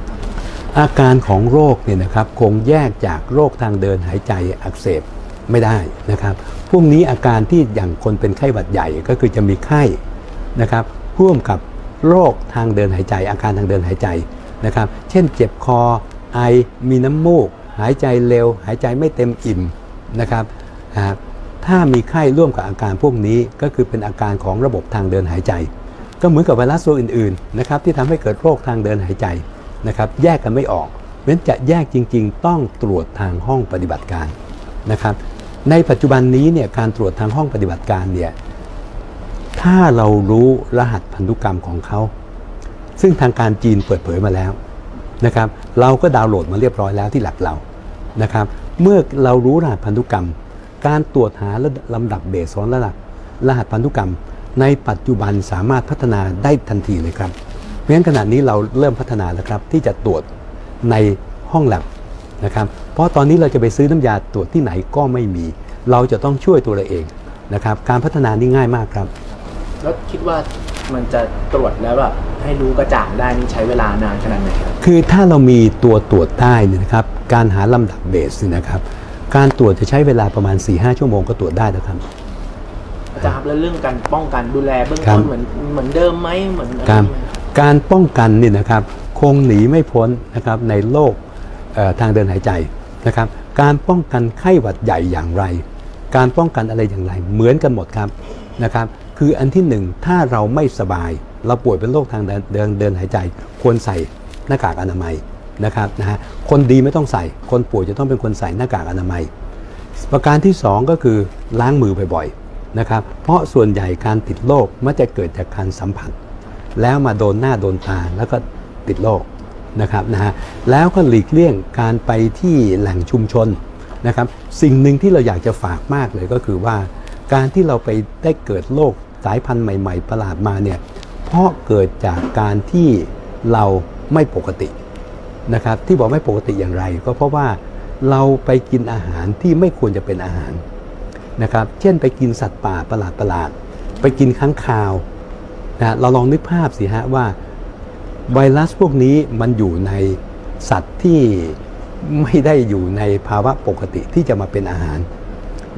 อาการของโรคเนี่ยนะครับคงแยกจากโรคทางเดินหายใจอักเสบไม่ได้นะครับ พวกนี้อาการที่อย่างคนเป็นไข้หวัดใหญ่ก็คือจะมีไข้นะครับร่วมกับโรคทางเดินหายใจ อาการทางเดินหายใจนะครับ เช่นเจ็บคอไอมีน้ำมูก หายใจเร็ว หายใจไม่เต็มอิ่มนะครับอ่าถ้ามีไข้ร่วมกับอาการพวกนี้ก็คือเป็นอาการของระบบทางเดินหายใจ ก็เหมือนกับไวรัสตัวอื่นๆนะครับที่ทำให้เกิดโรคทางเดินหายใจ นะครับแยกกันไม่ออกเพราะฉะนั้นจะแยกจริง ๆ ต้องตรวจทางห้องปฏิบัติการนะครับ ในปัจจุบันนี้เนี่ยการตรวจทางห้องปฏิบัติการเนี่ยถ้าเรารู้รหัสพันธุกรรมของเขา ซึ่งทางการจีนเปิดเผยมาแล้วนะครับ เราก็ดาวน์โหลดมาเรียบร้อยแล้วที่หลักเรานะครับ เมื่อเรารู้รหัสพันธุกรรม การตรวจหาลำดับเบสซ้อนระดับรหัสพันธุกรรม ในปัจจุบันสามารถพัฒนาได้ทันทีเลยครับ ราะฉะนั้นขณะนี้เราเริ่มพัฒนาแล้วครับ ที่จะตรวจในห้องแลบนะครับ เพราะตอนนี้เราจะไปซื้อน้ำยาตรวจที่ไหนก็ไม่มี เราจะต้องช่วยตัวเราเองนะครับ การพัฒนานี่ง่ายมากครับ แล้วคิดว่ามันจะตรวจแล้วแบบให้รู้กระจ่างได้นี่ใช้เวลานานขนาดไหนครับ คือถ้าเรามีตัวตรวจได้เนี่ยนะครับ การหาลำดับเบสเนี่ยนะครับ การตรวจจะใช้เวลาประมาณ 4-5 ชั่วโมงก็ตรวจได้แล้วครับอาจารย์ครับแล้วเรื่องการป้องกันดูแลเบื้องครัต้บนเหมือนเหมือนเดิมไหมเหมือนอะไร การป้องกันนี่นะครับคงหนีไม่พ้นนะครับในโลกทางเดินหายใจนะครับ การป้องกันไข้หวัดใหญ่อย่างไร การป้องกันอะไรอย่างไร เหมือนกันหมดครับนะครับ คืออันที่หนึ่งถ้าเราไม่สบาย เราป่วยเป็นโรคทางเดินเดินเดินหายใจ ควรใส่หน้ากากอนามัยนะครับนะฮะคนดีไม่ต้องใส่ คนป่วยจะต้องเป็นคนใส่หน้ากากอนามัย ประการที่ 2 ก็คือล้างมือบ่อยๆนะครับ เพราะส่วนใหญ่การติดโรคมักจะเกิดจากการสัมผัส แล้วมาโดนหน้าโดนตาแล้วก็ติดโรคนะครับนะฮะแล้วก็หลีกเลี่ยงการไปที่แหล่งชุมชนนะครับ สิ่งหนึ่งที่เราอยากจะฝากมากเลยก็คือว่า การที่เราไปได้เกิดโรคสายพันธุ์ใหม่ ๆ ประหลาดมาเนี่ยเพราะเกิดจากการที่เราไม่ปกตินะครับ ที่บอกไม่ปกติอย่างไร ก็เพราะว่าเราไปกินอาหารที่ไม่ควรจะเป็นอาหารนะครับ เช่นไปกินสัตว์ป่าประหลาดประหลาดๆไปกินค้างคาว นะเราลองนึกภาพสิฮะว่าไวรัสพวกนี้มันอยู่ในสัตว์ที่ไม่ได้อยู่ในภาวะปกติที่จะมาเป็นอาหาร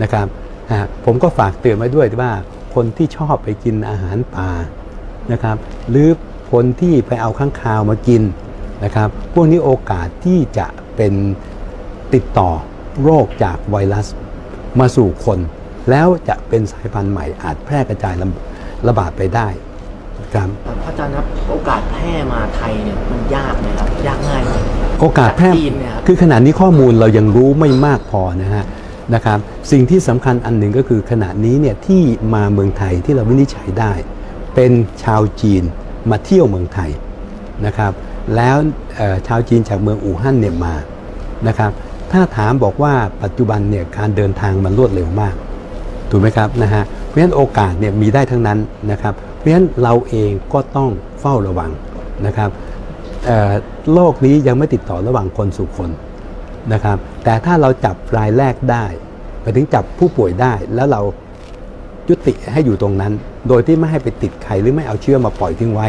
นะครับฮะผมก็ฝากเตือนไว้ด้วยว่าคนที่ชอบไปกินอาหารป่านะครับ หรือคนที่ไปเอาค้างคาวมากินนะครับ พวกนี้โอกาสที่จะเป็นติดต่อโรคจากไวรัสมาสู่คน แล้วจะเป็นสายพันธุ์ใหม่อาจแพร่กระจายระบาดไปได้ ครับอาจารย์ครับโอกาสแพร่มาไทยเนี่ยมันยากไหมครับยากง่ายไหมโอกาสแพร่จากจีนเนี่ยครับคือขณะนี้ข้อมูลเรายังรู้ไม่มากพอนะฮะนะครับสิ่งที่สำคัญอันหนึ่งก็คือขณะนี้เนี่ยที่มาเมืองไทยที่เราวินิจฉัยได้ เป็นชาวจีนมาเที่ยวเมืองไทยนะครับแล้วเอ่อชาวจีนจากเมืองอู่ฮั่นเนี่ยมานะครับถ้าถามบอกว่าปัจจุบันเนี่ยการเดินทางมันรวดเร็วมากถูกไหมครับนะฮะเพราะฉะนั้นโอกาสเนี่ยมีได้ทั้งนั้นนะครับ เพราะฉะนั้นเราเองก็ต้องเฝ้าระวังนะครับเอ่อโรคนี้ยังไม่ติดต่อระหว่างคนสู่คนนะครับ แต่ถ้าเราจับรายแรกได้ไปถึงจับผู้ป่วยได้แล้วเรายุติให้อยู่ตรงนั้น โดยที่ไม่ให้ไปติดใครหรือไม่เอาเชื้อมาปล่อยทิ้งไว้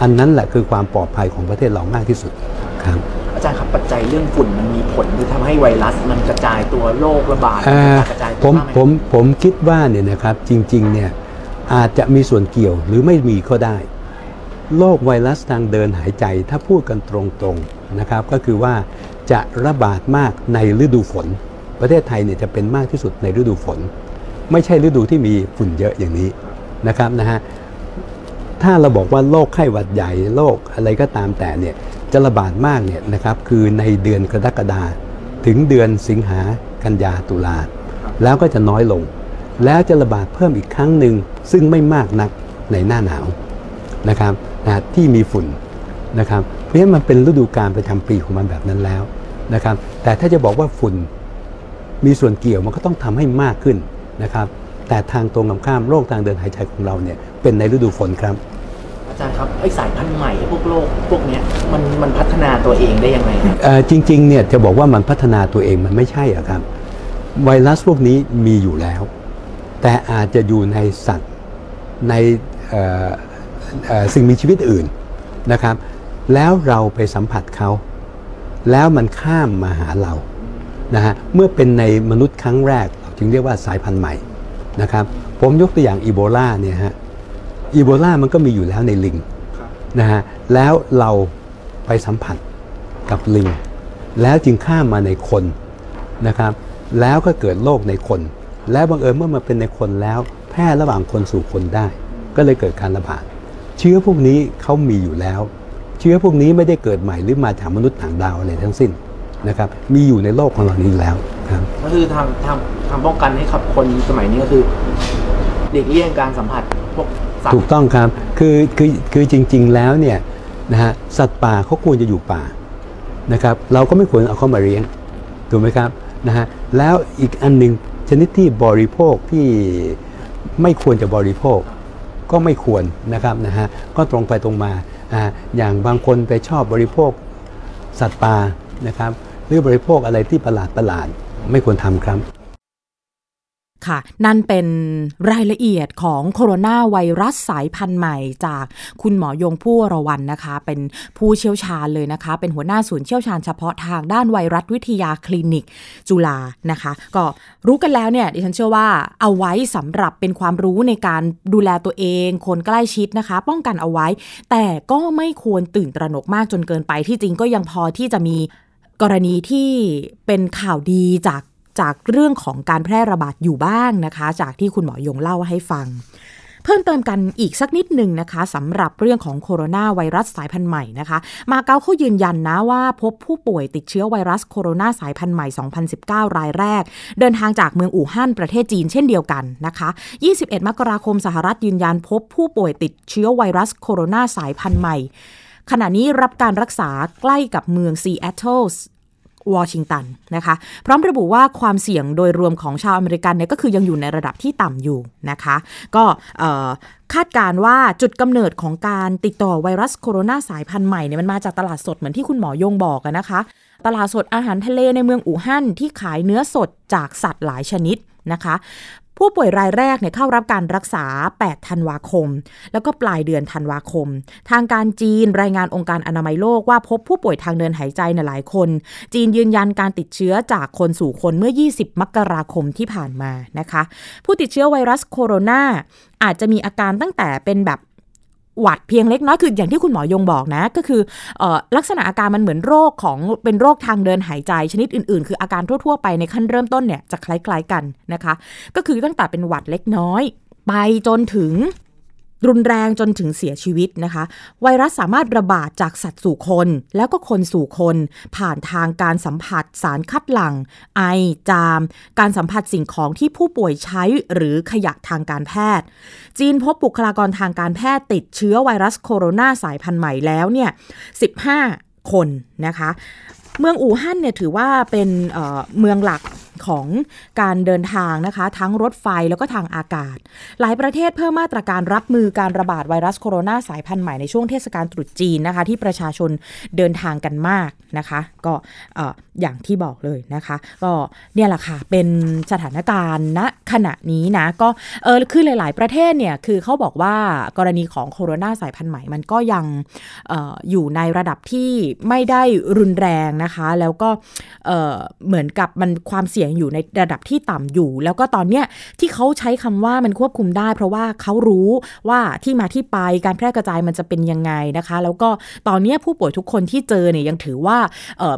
อันนั้นแหละคือความปลอดภัยของประเทศเรามากที่สุดครับอาจารย์ครับปัจจัยเรื่องฝุ่นมันมีผลที่ทำให้ไวรัสมันกระจายตัวโรคระบาดเอ่อกระจายตัผวมมากไหผมผมคิดว่าเนี่ยนะครับจริงๆเนี่ย อาจจะมีส่วนเกี่ยวหรือไม่มีก็ได้โรคไวรัสทางเดินหายใจถ้าพูดกันตรงๆนะครับ ก็คือว่าจะระบาดมากในฤดูฝน ประเทศไทยเนี่ยจะเป็นมากที่สุดในฤดูฝน ไม่ใช่ฤดูที่มีฝุ่นเยอะอย่างนี้นะครับนะฮะถ้าเราบอกว่าโรคไข้หวัดใหญ่โรคอะไรก็ตามแต่เนี่ยจะระบาดมากเนี่ยนะครับคือในเดือนกรกฎาถึงเดือนสิงหากันยาตุลาแล้วก็จะน้อยลง แล้วจะระบาดเพิ่มอีกครั้งหนึ่งซึ่งไม่มากนักในหน้าหนาวนะครับนะที่มีฝุ่นนะครับเพราะฉะนั้นมันเป็นฤดูการประจำปีของมันแบบนั้นแล้วนะครับแต่ถ้าจะบอกว่าฝุ่นมีส่วนเกี่ยวมันก็ต้องทำให้มากขึ้นนะครับแต่ทางตรงกันข้ามโรคทางเดินหายใจของเราเนี่ยเป็นในฤดูฝนครับ อาจารย์ครับไอสายพันธุ์ใหม่ไอ้พวกโรคพวกเนี้ยมันมันพัฒนาตัวเองได้ยังไงครับเอ่อจริงๆเนี่ยจะบอกว่ามันพัฒนาตัวเองมันไม่ใช่อะครับไวรัสพวกนี้มีอยู่แล้ว แต่อาจจะอยู่ในสัตว์ในสิ่งมีชีวิตอื่นนะครับ แล้วเราไปสัมผัสเขา แล้วมันข้ามมาหาเรานะฮะเมื่อเป็นในมนุษย์ครั้งแรกจึงเรียกว่าสายพันธุ์ใหม่นะครับผมยกตัวอย่างอีโบลาเนี่ยฮะอีโบลามันก็มีอยู่แล้วในลิงนะฮะแล้วเราไปสัมผัสกับลิง แล้วจึงข้ามมาในคนนะครับ แล้วก็เกิดโรคในคน และบังเอิญเมื่อมาเป็นในคนแล้ว แพร่ระหว่างคนสู่คนได้ ก็เลยเกิดการระบาดเชื้อพวกนี้เขามีอยู่แล้ว เชื้อพวกนี้ไม่ได้เกิดใหม่หรือมาจากมนุษย์ต่างดาวอะไรทั้งสิ้นนะครับมีอยู่ในโลกของเรานี้แล้วครับก็คือทางทางทางป้องกันให้กับคนสมัยนี้ก็คือเด็กเลี่ยงการสัมผัสพวกสัตถูกว์ต้องครับคือคือคือจริง ๆแล้วเนี่ยนะฮะสัตว์ป่าเขาควรจะอยู่ป่านะครับเราก็ไม่ควรเอาเข้ามาเลี้ยงถูกไหมครับนะฮะแล้วอีกอันหนึ่ง ชนิดที่บริโภคที่ไม่ควรจะบริโภคก็ไม่ควรนะครับนะฮะก็ตรงไปตรงมาออย่างบางคนไปชอบบริโภคสัตว์ป่านะครับหรือบริโภคอะไรที่ประหลาดประหลาดไม่ควรทำครับ ค่ะ นั่นเป็นรายละเอียดของโคโรนาไวรัสสายพันธุ์ใหม่จากคุณหมอยงผู้วรวันนะคะ เป็นผู้เชี่ยวชาญเลยนะคะ เป็นหัวหน้าศูนย์เชี่ยวชาญเฉพาะทางด้านไวรัสวิทยาคลินิกจุฬานะคะ ก็รู้กันแล้วเนี่ยดิฉันเชื่อว่าเอาไว้สำหรับเป็นความรู้ในการดูแลตัวเอง คนใกล้ชิดนะคะ ป้องกันเอาไว้ แต่ก็ไม่ควรตื่นตระหนกมากจนเกินไปที่จริงก็ยังพอที่จะมีกรณีที่เป็นข่าวดีจาก จากเรื่องของการแพร่ระบาดอยู่บ้างนะคะ จากที่คุณหมอยงเล่าให้ฟัง เพิ่มเติมกันอีกสักนิดหนึ่งนะคะสำหรับเรื่องของโคโรนาไวรัสสายพันธุ์ใหม่นะคะ มาเก๊าเขายืนยันนะว่าพบผู้ป่วยติดเชื้อไวรัสโคโรนาสายพันธุ์ใหม่ 2019 รายแรก เดินทางจากเมืองอู่ฮั่นประเทศจีนเช่นเดียวกันนะคะ 21 มกราคมสหรัฐยืนยันพบผู้ป่วยติดเชื้อไวรัสโคโรนาสายพันธุ์ใหม่ขณะนี้รับการรักษาใกล้กับเมืองซีแอตเทิล วอชิงตันนะคะ พร้อมระบุว่าความเสี่ยงโดยรวมของชาวอเมริกันเนี่ยก็คือยังอยู่ในระดับที่ต่ำอยู่นะคะ ก็คาดการณ์ว่าจุดกำเนิดของการติดต่อไวรัสโคโรนาสายพันธุ์ใหม่เนี่ยมันมาจากตลาดสดเหมือนที่คุณหมอยงบอกนะคะ ตลาดสดอาหารทะเลในเมืองอู่ฮั่นที่ขายเนื้อสดจากสัตว์หลายชนิดนะคะ ผู้ป่วยรายแรกเนี่ยเข้ารับการรักษา 8 ธันวาคม แล้วก็ปลายเดือนธันวาคม ทางการจีนรายงานองค์การอนามัยโลกว่าพบผู้ป่วยทางเดินหายใจในหลายคน จีนยืนยันการติดเชื้อจากคนสู่คนเมื่อ 20 มกราคมที่ผ่านมานะคะ ผู้ติดเชื้อไวรัสโคโรนาอาจจะมีอาการตั้งแต่เป็นแบบ หวัดเพียงเล็กน้อยคืออย่างที่คุณหมอยงบอกนะ ก็คือออลักษณะอาการมันเหมือนโรคของเป็นโรคทางเดินหายใจชนิดอื่นๆ คืออาการทั่ว ๆ ไปในขั้นเริ่มต้นเนี่ยจะคล้าย ๆกันนะคะ ก็คือตั้งแต่เป็นหวัดเล็กน้อย ไปจนถึง รุนแรงจนถึงเสียชีวิตนะคะ ไวรัสสามารถระบาดจากสัตว์สู่คน แล้วก็คนสู่คน ผ่านทางการสัมผัสสารคัดหลั่ง ไอ จาม การสัมผัสสิ่งของที่ผู้ป่วยใช้หรือขยะทางการแพทย์ จีนพบบุคลากรทางการแพทย์ติดเชื้อไวรัสโคโรนาสายพันธุ์ใหม่แล้วเนี่ย 15 คนนะคะเมืองอู่ฮั่นเนี่ยถือว่าเป็นเเมืองหลัก ของการเดินทางนะคะ ทั้งรถไฟแล้วก็ทางอากาศ หลายประเทศเพิ่มมาตรการรับมือการระบาดไวรัสโคโรนาสายพันธุ์ใหม่ในช่วงเทศกาลตรุษจีนนะคะ ที่ประชาชนเดินทางกันมากนะคะ ก็เอ่ออย่างที่บอกเลยนะคะ ก็เนี่ยแหละค่ะเป็นสถานการณ์ณขณะนี้นะก็เออคือหลาย ๆ ประเทศเนี่ยคือเขาบอกว่ากรณีของโคโรนาสายพันธุ์ใหม่มันก็ยังอออยู่ในระดับที่ไม่ได้รุนแรงนะคะ แล้วก็เเหมือนกับมันความเสี่ยงอยู่ในระดับที่ต่ำอยู่ แล้วก็ตอนเนี้ยที่เขาใช้คำว่ามันควบคุมได้ เพราะว่าเขารู้ว่าที่มาที่ไปการแพร่กระจายมันจะเป็นยังไงนะคะ แล้วก็ตอนเนี้ยผู้ป่วยทุกคนที่เจอเนี่ยยังถือว่า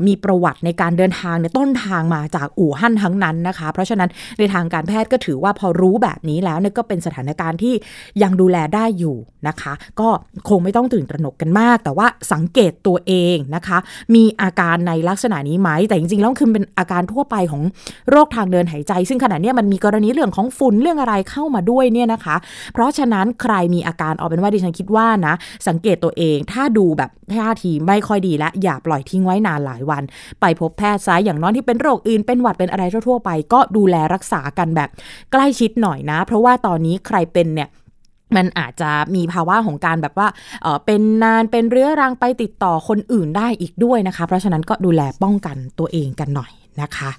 มีประวัติในการเดินทางในต้นทางมาจากอู่ฮั่นทั้งนั้นนะคะ เพราะฉะนั้นในทางการแพทย์ก็ถือว่าพอรู้แบบนี้แล้วเนี่ยก็เป็นสถานการณ์ที่ยังดูแลได้อยู่นะคะ ก็คงไม่ต้องตื่นตระหนกกันมาก แต่ว่าสังเกตตัวเองนะคะ มีอาการในลักษณะนี้ไหมแต่จริงๆแล้วคือเป็นอาการทั่วไปของโรคทางเดินหายใจ ซึ่งขณะนี้มันมีกรณีเรื่องของฝุ่นเรื่องอะไรเข้ามาด้วยเนี่ยนะคะ เพราะฉะนั้นใครมีอาการเอาเป็นว่าดิฉันคิดว่านะ สังเกตตัวเอง ถ้าดูแบบท่าทีไม่ค่อยดีและอย่าปล่อยทิ้งไว้นานหลายวัน ไปพบแพทย์ซะอย่างน้อยที่เป็นโรคอื่นเป็นหวัดเป็นอะไรทั่วๆไป ก็ดูแลรักษากันแบบใกล้ชิดหน่อยนะ เพราะว่าตอนนี้ใครเป็นเนี่ยมันอาจจะมีภาวะของการแบบว่าเออเป็นนานเป็นเรื้อรังไปติดต่อคนอื่นได้อีกด้วยนะคะ เพราะฉะนั้นก็ดูแลป้องกันตัวเองกันหน่อยนะคะ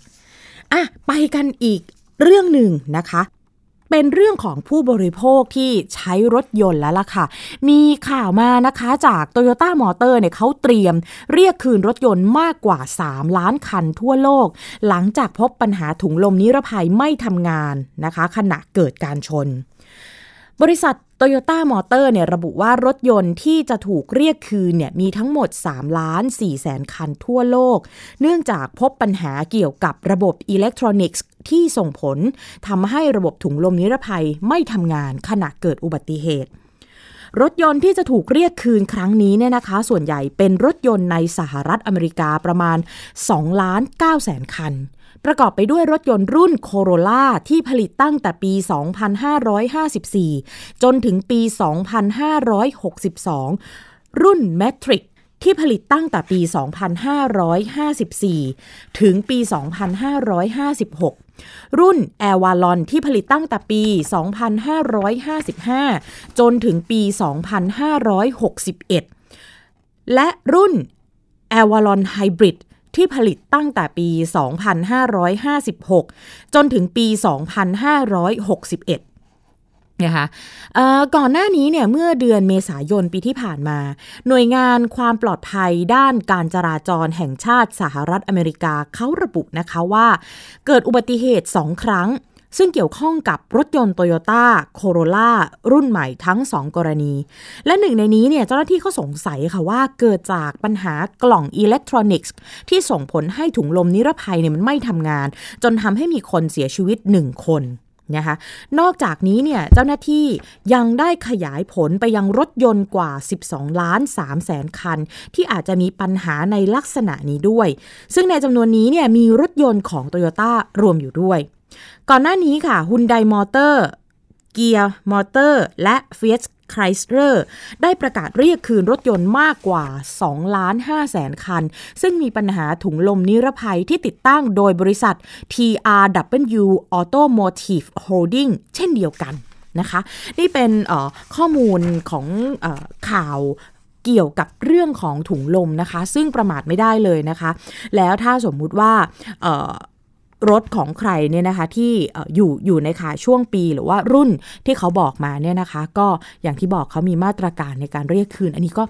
อะไปกันอีกเรื่องหนึ่งนะคะ เป็นเรื่องของผู้บริโภคที่ใช้รถยนต์แล้วล่ะค่ะ มีข่าวมานะคะจาก Toyota Motor เนี่ยเขาเตรียม เรียกคืนรถยนต์มากกว่า 3 ล้านคันทั่วโลก หลังจากพบปัญหาถุงลมนิรภัยไม่ทำงานนะคะ ขณะเกิดการชนบริษัท Toyota Motor เนี่ยระบุว่ารถยนต์ที่จะถูกเรียกคืนเนี่ยมีทั้งหมด 3 ล้าน4แสนคันทั่วโลก เนื่องจากพบปัญหาเกี่ยวกับระบบอิเล็กทรอนิกส์ที่ส่งผลทำให้ระบบถุงลมนิรภัยไม่ทำงานขณะเกิดอุบัติเหตุรถยนต์ที่จะถูกเรียกคืนครั้งนี้เนี่ยนะคะ ส่วนใหญ่เป็นรถยนต์ในสหรัฐอเมริกาประมาณ2ล้าน9แสนคัน ประกอบไปด้วยรถยนต์รุ่นโคโรล่าที่ผลิตตั้งแต่ปี 2554 จนถึงปี 2562 รุ่น Matrix ที่ผลิตตั้งแต่ปี 2554 ถึงปี 2556 รุ่น a v a l o n ที่ผลิตตั้งแต่ปี 2555 จนถึงปี 2561 และรุ่น a v a l o n Hybrid ที่ผลิตตั้งแต่ปี 2556 จนถึงปี 2561นะคะก่อนหน้านี้เนี่ยเมื่อเดือนเมษายนปีที่ผ่านมา หน่วยงานความปลอดภัยด้านการจราจรแห่งชาติสหรัฐอเมริกาเขาระบุนะคะว่า เกิดอุบัติเหตุ2ครั้ง ซึ่งเกี่ยวข้องกับรถยนต์โตโยต้าโคโรล่ารุ่นใหม่ทั้ง 2 กรณี และหนึ่งในนี้เนี่ยเจ้าหน้าที่เขาสงสัยค่ะว่าเกิดจากปัญหากล่องอิเล็กทรอนิกส์ ที่ส่งผลให้ถุงลมนิรภัยเนี่ยมันไม่ทำงาน จนทำให้มีคนเสียชีวิต 1 คนนะคะนอกจากนี้เนี่ยเจ้าหน้าที่ยังได้ขยายผลไปยังรถยนต์กว่า 12 ล้าน3แสนคัน ที่อาจจะมีปัญหาในลักษณะนี้ด้วย ซึ่งในจำนวนนี้เนี่ยมีรถยนต์ของ t o y ยต้ารวมอยู่ด้วย ก่อนหน้านี้ค่ะฮุนไดมอเตอร์เกียร์มอเตอร์และ Fiat ไครสเลอร์ได้ประกาศเรียกคืนรถยนต์มากกว่า 2 ล้าน5แสนคัน ซึ่งมีปัญหาถุงลมนิรภัยที่ติดตั้งโดยบริษัท TRW Automotive Holding เช่นเดียวกันนะคะ นี่เป็นข้อมูลของอข่าวเกี่ยวกับเรื่องของถุงลมนะคะ ซึ่งประมาทไม่ได้เลยนะคะ แล้วถ้าสมมุติว่า รถของใครเนี่ยนะคะที่อยู่อยู่ในขาช่วงปีหรือว่ารุ่นที่เขาบอกมาเนี่ยนะคะ ก็อย่างที่บอกเขามีมาตรการในการเรียกคืน อันนี้ก็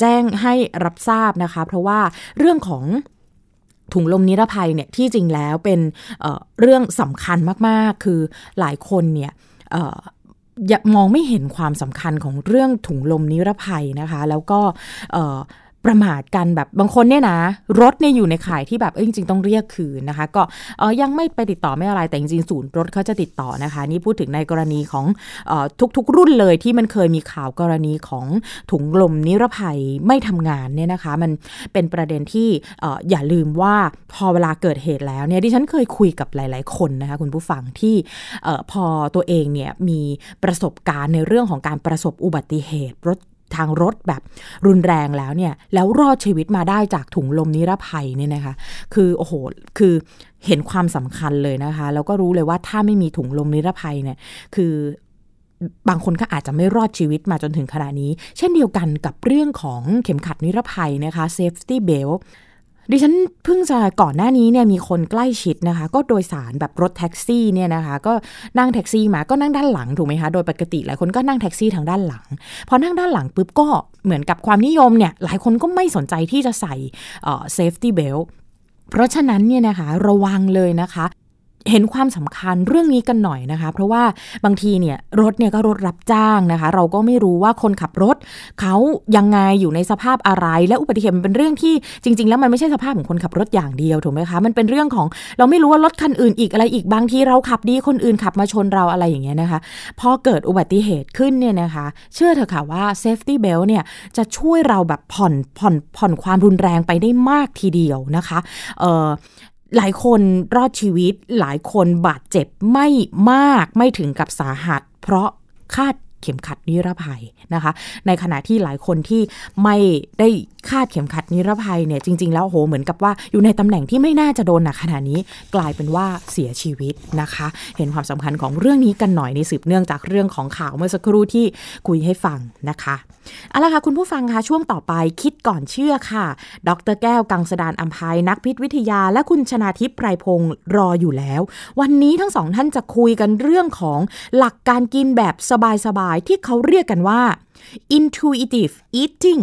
แจ้งให้รับทราบนะคะ เพราะว่าเรื่องของถุงลมนิรภัยเนี่ยที่จริงแล้วเป็นเเรื่องสำคัญมากๆ คือหลายคนเนี่ยมองไม่เห็นความสำคัญของเรื่องถุงลมนิรภัยนะคะ แล้วก็ ประมาทกันแบบบางคนเนี่ยนะ รถเนี่ยอยู่ในข่ายที่แบบจริงๆต้องเรียกคืนนะคะ ก็ยังไม่ไปติดต่อไม่อะไรแต่จริงๆศูนย์รถเขาจะติดต่อนะคะ นี่พูดถึงในกรณีของทุกๆ รุ่นเลยที่มันเคยมีข่าวกรณีของถุงลมนิรภัยไม่ทำงานเนี่ยนะคะ มันเป็นประเด็นที่อย่าลืมว่าพอเวลาเกิดเหตุแล้วเนี่ยดิฉันเคยคุยกับหลาย ๆ คนนะคะคุณผู้ฟังที่พอตัวเองเนี่ยมีประสบการณ์ในเรื่องของการประสบอุบัติเหตุรถ ทางรถแบบรุนแรงแล้วเนี่ย แล้วรอดชีวิตมาได้จากถุงลมนิรภัยเนี่ยนะคะ คือโอ้โห คือเห็นความสำคัญเลยนะคะ แล้วก็รู้เลยว่าถ้าไม่มีถุงลมนิรภัยเนี่ย คือบางคนก็อาจจะไม่รอดชีวิตมาจนถึงขณะนี้ เช่นเดียวกันกับเรื่องของเข็มขัดนิรภัยนะคะ safety belt ดิฉันเพิ่งจะก่อนหน้านี้เนี่ยมีคนใกล้ชิดนะคะ ก็โดยสารแบบรถแท็กซี่เนี่ยนะคะ ก็นั่งแท็กซี่มาก็นั่งด้านหลังถูกไหมคะโดยปกติหลายคนก็นั่งแท็กซี่ทางด้านหลังพอนั่งด้านหลังปุ๊บก็เหมือนกับความนิยมเนี่ยหลายคนก็ไม่สนใจที่จะใส่ safety belt เพราะฉะนั้นเนี่ยนะคะระวังเลยนะคะ เห็นความสำคัญเรื่องนี้กันหน่อยนะคะ เพราะว่าบางทีเนี่ยรถเนี่ยก็รถรับจ้างนะคะ เราก็ไม่รู้ว่าคนขับรถ เขายังไงอยู่ในสภาพอะไร และอุบัติเหตุมันเป็นเรื่องที่จริง ๆ แล้วมันไม่ใช่สภาพของคนขับรถอย่างเดียวถูกไหมคะมันเป็นเรื่องของเราไม่รู้ว่ารถคันอื่นอีกอะไรอีกบางทีเราขับดีคนอื่นขับมาชนเราอะไรอย่างเงี้ยนะคะ พอเกิดอุบัติเหตุขึ้นเนี่ยนะคะ เชื่อเถอะค่ะว่า safety belt เนี่ยจะช่วยเราแบบผ่อนผ่อนผ่อนความรุนแรงไปได้มากทีเดียวนะคะเอ่อ หลายคนรอดชีวิต หลายคนบาดเจ็บไม่มากไม่ถึงกับสาหัส เพราะคาดเข็มขัดนิรภัยนะคะ ในขณะที่หลายคนที่ไม่ได้คาดเข็มขัดนิรภัยเนี่ยจริง ๆ แล้วโหเหมือนกับว่าอยู่ในตำแหน่งที่ไม่น่าจะโดนหนักขนาดนี้กลายเป็นว่าเสียชีวิตนะคะ เห็นความสำคัญของเรื่องนี้กันหน่อยในสืบเนื่องจากเรื่องของข่าวเมื่อสักครู่ที่คุยให้ฟังนะคะ เอาละค่ะ คุณผู้ฟังคะช่วงต่อไปคิดก่อนเชื่อค่ะ ดรแก้วกังสดานอัมภัยนักพิษวิทยา และคุณชนาทิพย์ไพรพงศ์รออยู่แล้ว วันนี้ทั้งสองท่านจะคุยกันเรื่องของหลักการกินแบบสบายๆ ที่เขาเรียกกันว่า intuitive eating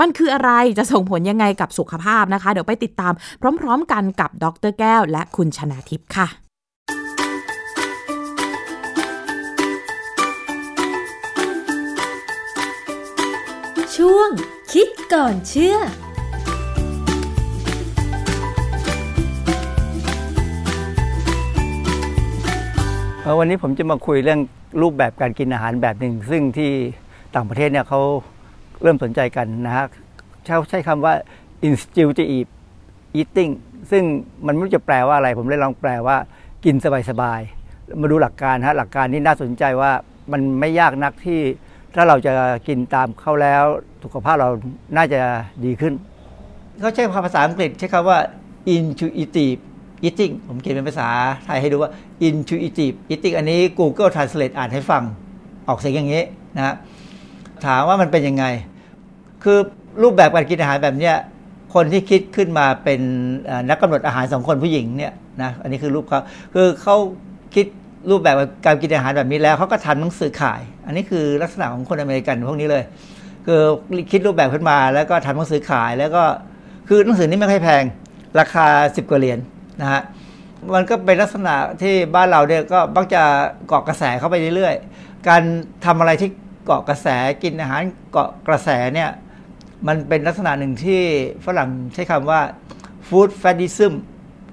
มันคืออะไรจะส่งผลยังไงกับสุขภาพนะคะ เดี๋ยวไปติดตามพร้อม ๆ กันกับดรแก้ว และคุณชนาทิพย์ค่ะ ช่วง คิดก่อนเชื่อวันนี้ผมจะมาคุยเรื่องรูปแบบการกินอาหารแบบหนึ่ง ซึ่งที่ต่างประเทศเนี่ยเขาเริ่มสนใจกันนะฮะใช้ใช้คำว่า intuitive eating ซึ่งมันไม่รู้จะแปลว่าอะไร ผมเลยลองแปลว่ากินสบายๆ มาดูหลักการฮะหลักการนี้น่าสนใจว่ามันไม่ยากนักที่ ถ้าเราจะกินตามเข้าแล้วสุขภาพเราน่าจะดีขึ้นเขาใช้ภาษาอังกฤษใช้คำว่า intuitive eating ผมเขียนเป็นภาษาไทยให้ดูว่า intuitive eating อันนี้ Google Translate อ่านให้ฟังออกเสียงอย่างนี้นะถามว่ามันเป็นยังไง คือรูปแบบการกินอาหารแบบเนี้ยคนที่คิดขึ้นมาเป็นนักกำหนดอาหารสองคนผู้หญิงเนี่ยนะอันนี้คือรูปเขาคือเขาคิด รูปแบบการกินอาหารแบบนี้แล้วเขาก็ทำหนังสือขาย อันนี้คือลักษณะของคนอเมริกันพวกนี้เลย คือคิดรูปแบบขึ้นมาแล้วก็ทำหนังสือขายแล้วก็คือหนังสือนี้ไม่ค่อยแพง ราคา 10กว่าเหรียญนนะฮะมันก็เป็นลักษณะที่บ้านเราเนี่ยก็มักจะเกาะกระแสเข้าไปเรื่อยๆ การทำอะไรที่เกาะกระแสกินอาหารเกาะกระแสเนี่ยมันเป็นลักษณะหนึ่งที่ฝรั่งใช้คำว่า food fadism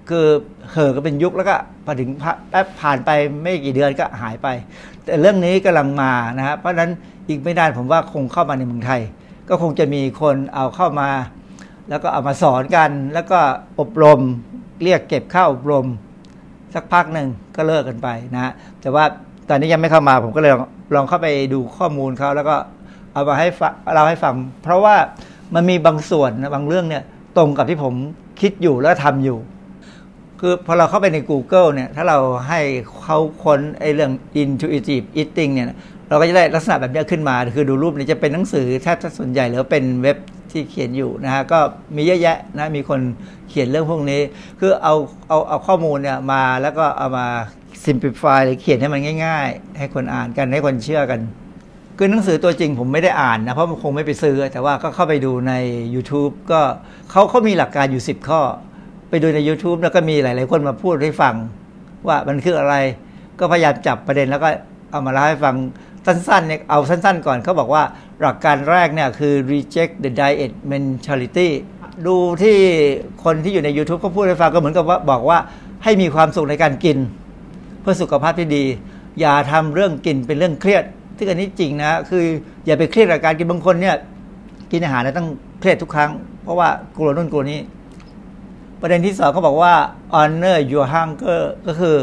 คือเห่อก็เป็นยุคแล้วก็พอถึงแป๊บผ่านไปไม่กี่เดือนก็หายไป แต่เรื่องนี้กำลังมานะฮะเพราะฉะนั้นอีกไม่นานผมว่าคงเข้ามาในเมืองไทย ก็คงจะมีคนเอาเข้ามา แล้วก็เอามาสอนกัน แล้วก็อบรมเรียกเก็บข้าอบรม สักพักหนึ่งก็เลิกกันไปนะฮะแต่ว่าตอนนี้ยังไม่เข้ามาผมก็เลยลองเข้าไปดูข้อมูลเขาแล้วก็เอามาให้เราให้ฟัง เพราะว่ามันมีบางส่วนบางเรื่องเนี่ยตรงกับที่ผมคิดอยู่แล้วทำอยู่ คือพอเราเข้าไปใน Google เนี่ย ถ้าเราให้เขาค้นไอ้เรื่อง intuitive eating เนี่ย เราก็จะได้ลักษณะแบบนี้ขึ้นมา คือดูรูปนี้จะเป็นหนังสือแทบส่วนใหญ่หรือเป็นเว็บที่เขียนอยู่นะฮะ ก็มีเยอะแยะนะ มีคนเขียนเรื่องพวกนี้ คือเอาเอาเอาข้อมูลเนี่ยมาแล้วก็เอามา simplify หรือเขียนให้มันง่าย ๆ ให้คนอ่านกันให้คนเชื่อกัน คือหนังสือตัวจริงผมไม่ได้อ่านนะ เพราะมันคงไม่ไปซื้อ แต่ว่าก็เข้าไปดูใน YouTube ก็เขาเขามีหลักการอยู่ 10 ข้อ ไปดูใน YouTube แล้วก็มีหลาย ๆ คนมาพูดให้ฟัง ว่ามันคืออะไร ก็พยายามจับประเด็นแล้วก็เอามาเล่าให้ฟังสั้น ๆ เนี่ยเอาสั้น ๆ ก่อนเขาบอกว่าหลักการแรกเนี่ยคือ reject the diet mentality ดูที่คนที่อยู่ใน YouTube เขาพูดให้ฟังก็เหมือนกับว่าบอกว่าให้มีความสุขในการกิน เพื่อสุขภาพที่ดี อย่าทำเรื่องกินเป็นเรื่องเครียดที่อันนี้จริงนะคืออย่าไปเครียดกับการกินบางคนเนี่ยกินอาหารนะต้องเครียดทุกครั้ง เพราะว่ากลัวนู่นกลัวนี้ ประเด็นที่สองเขาบอกว่า honor your hunger ก็คือ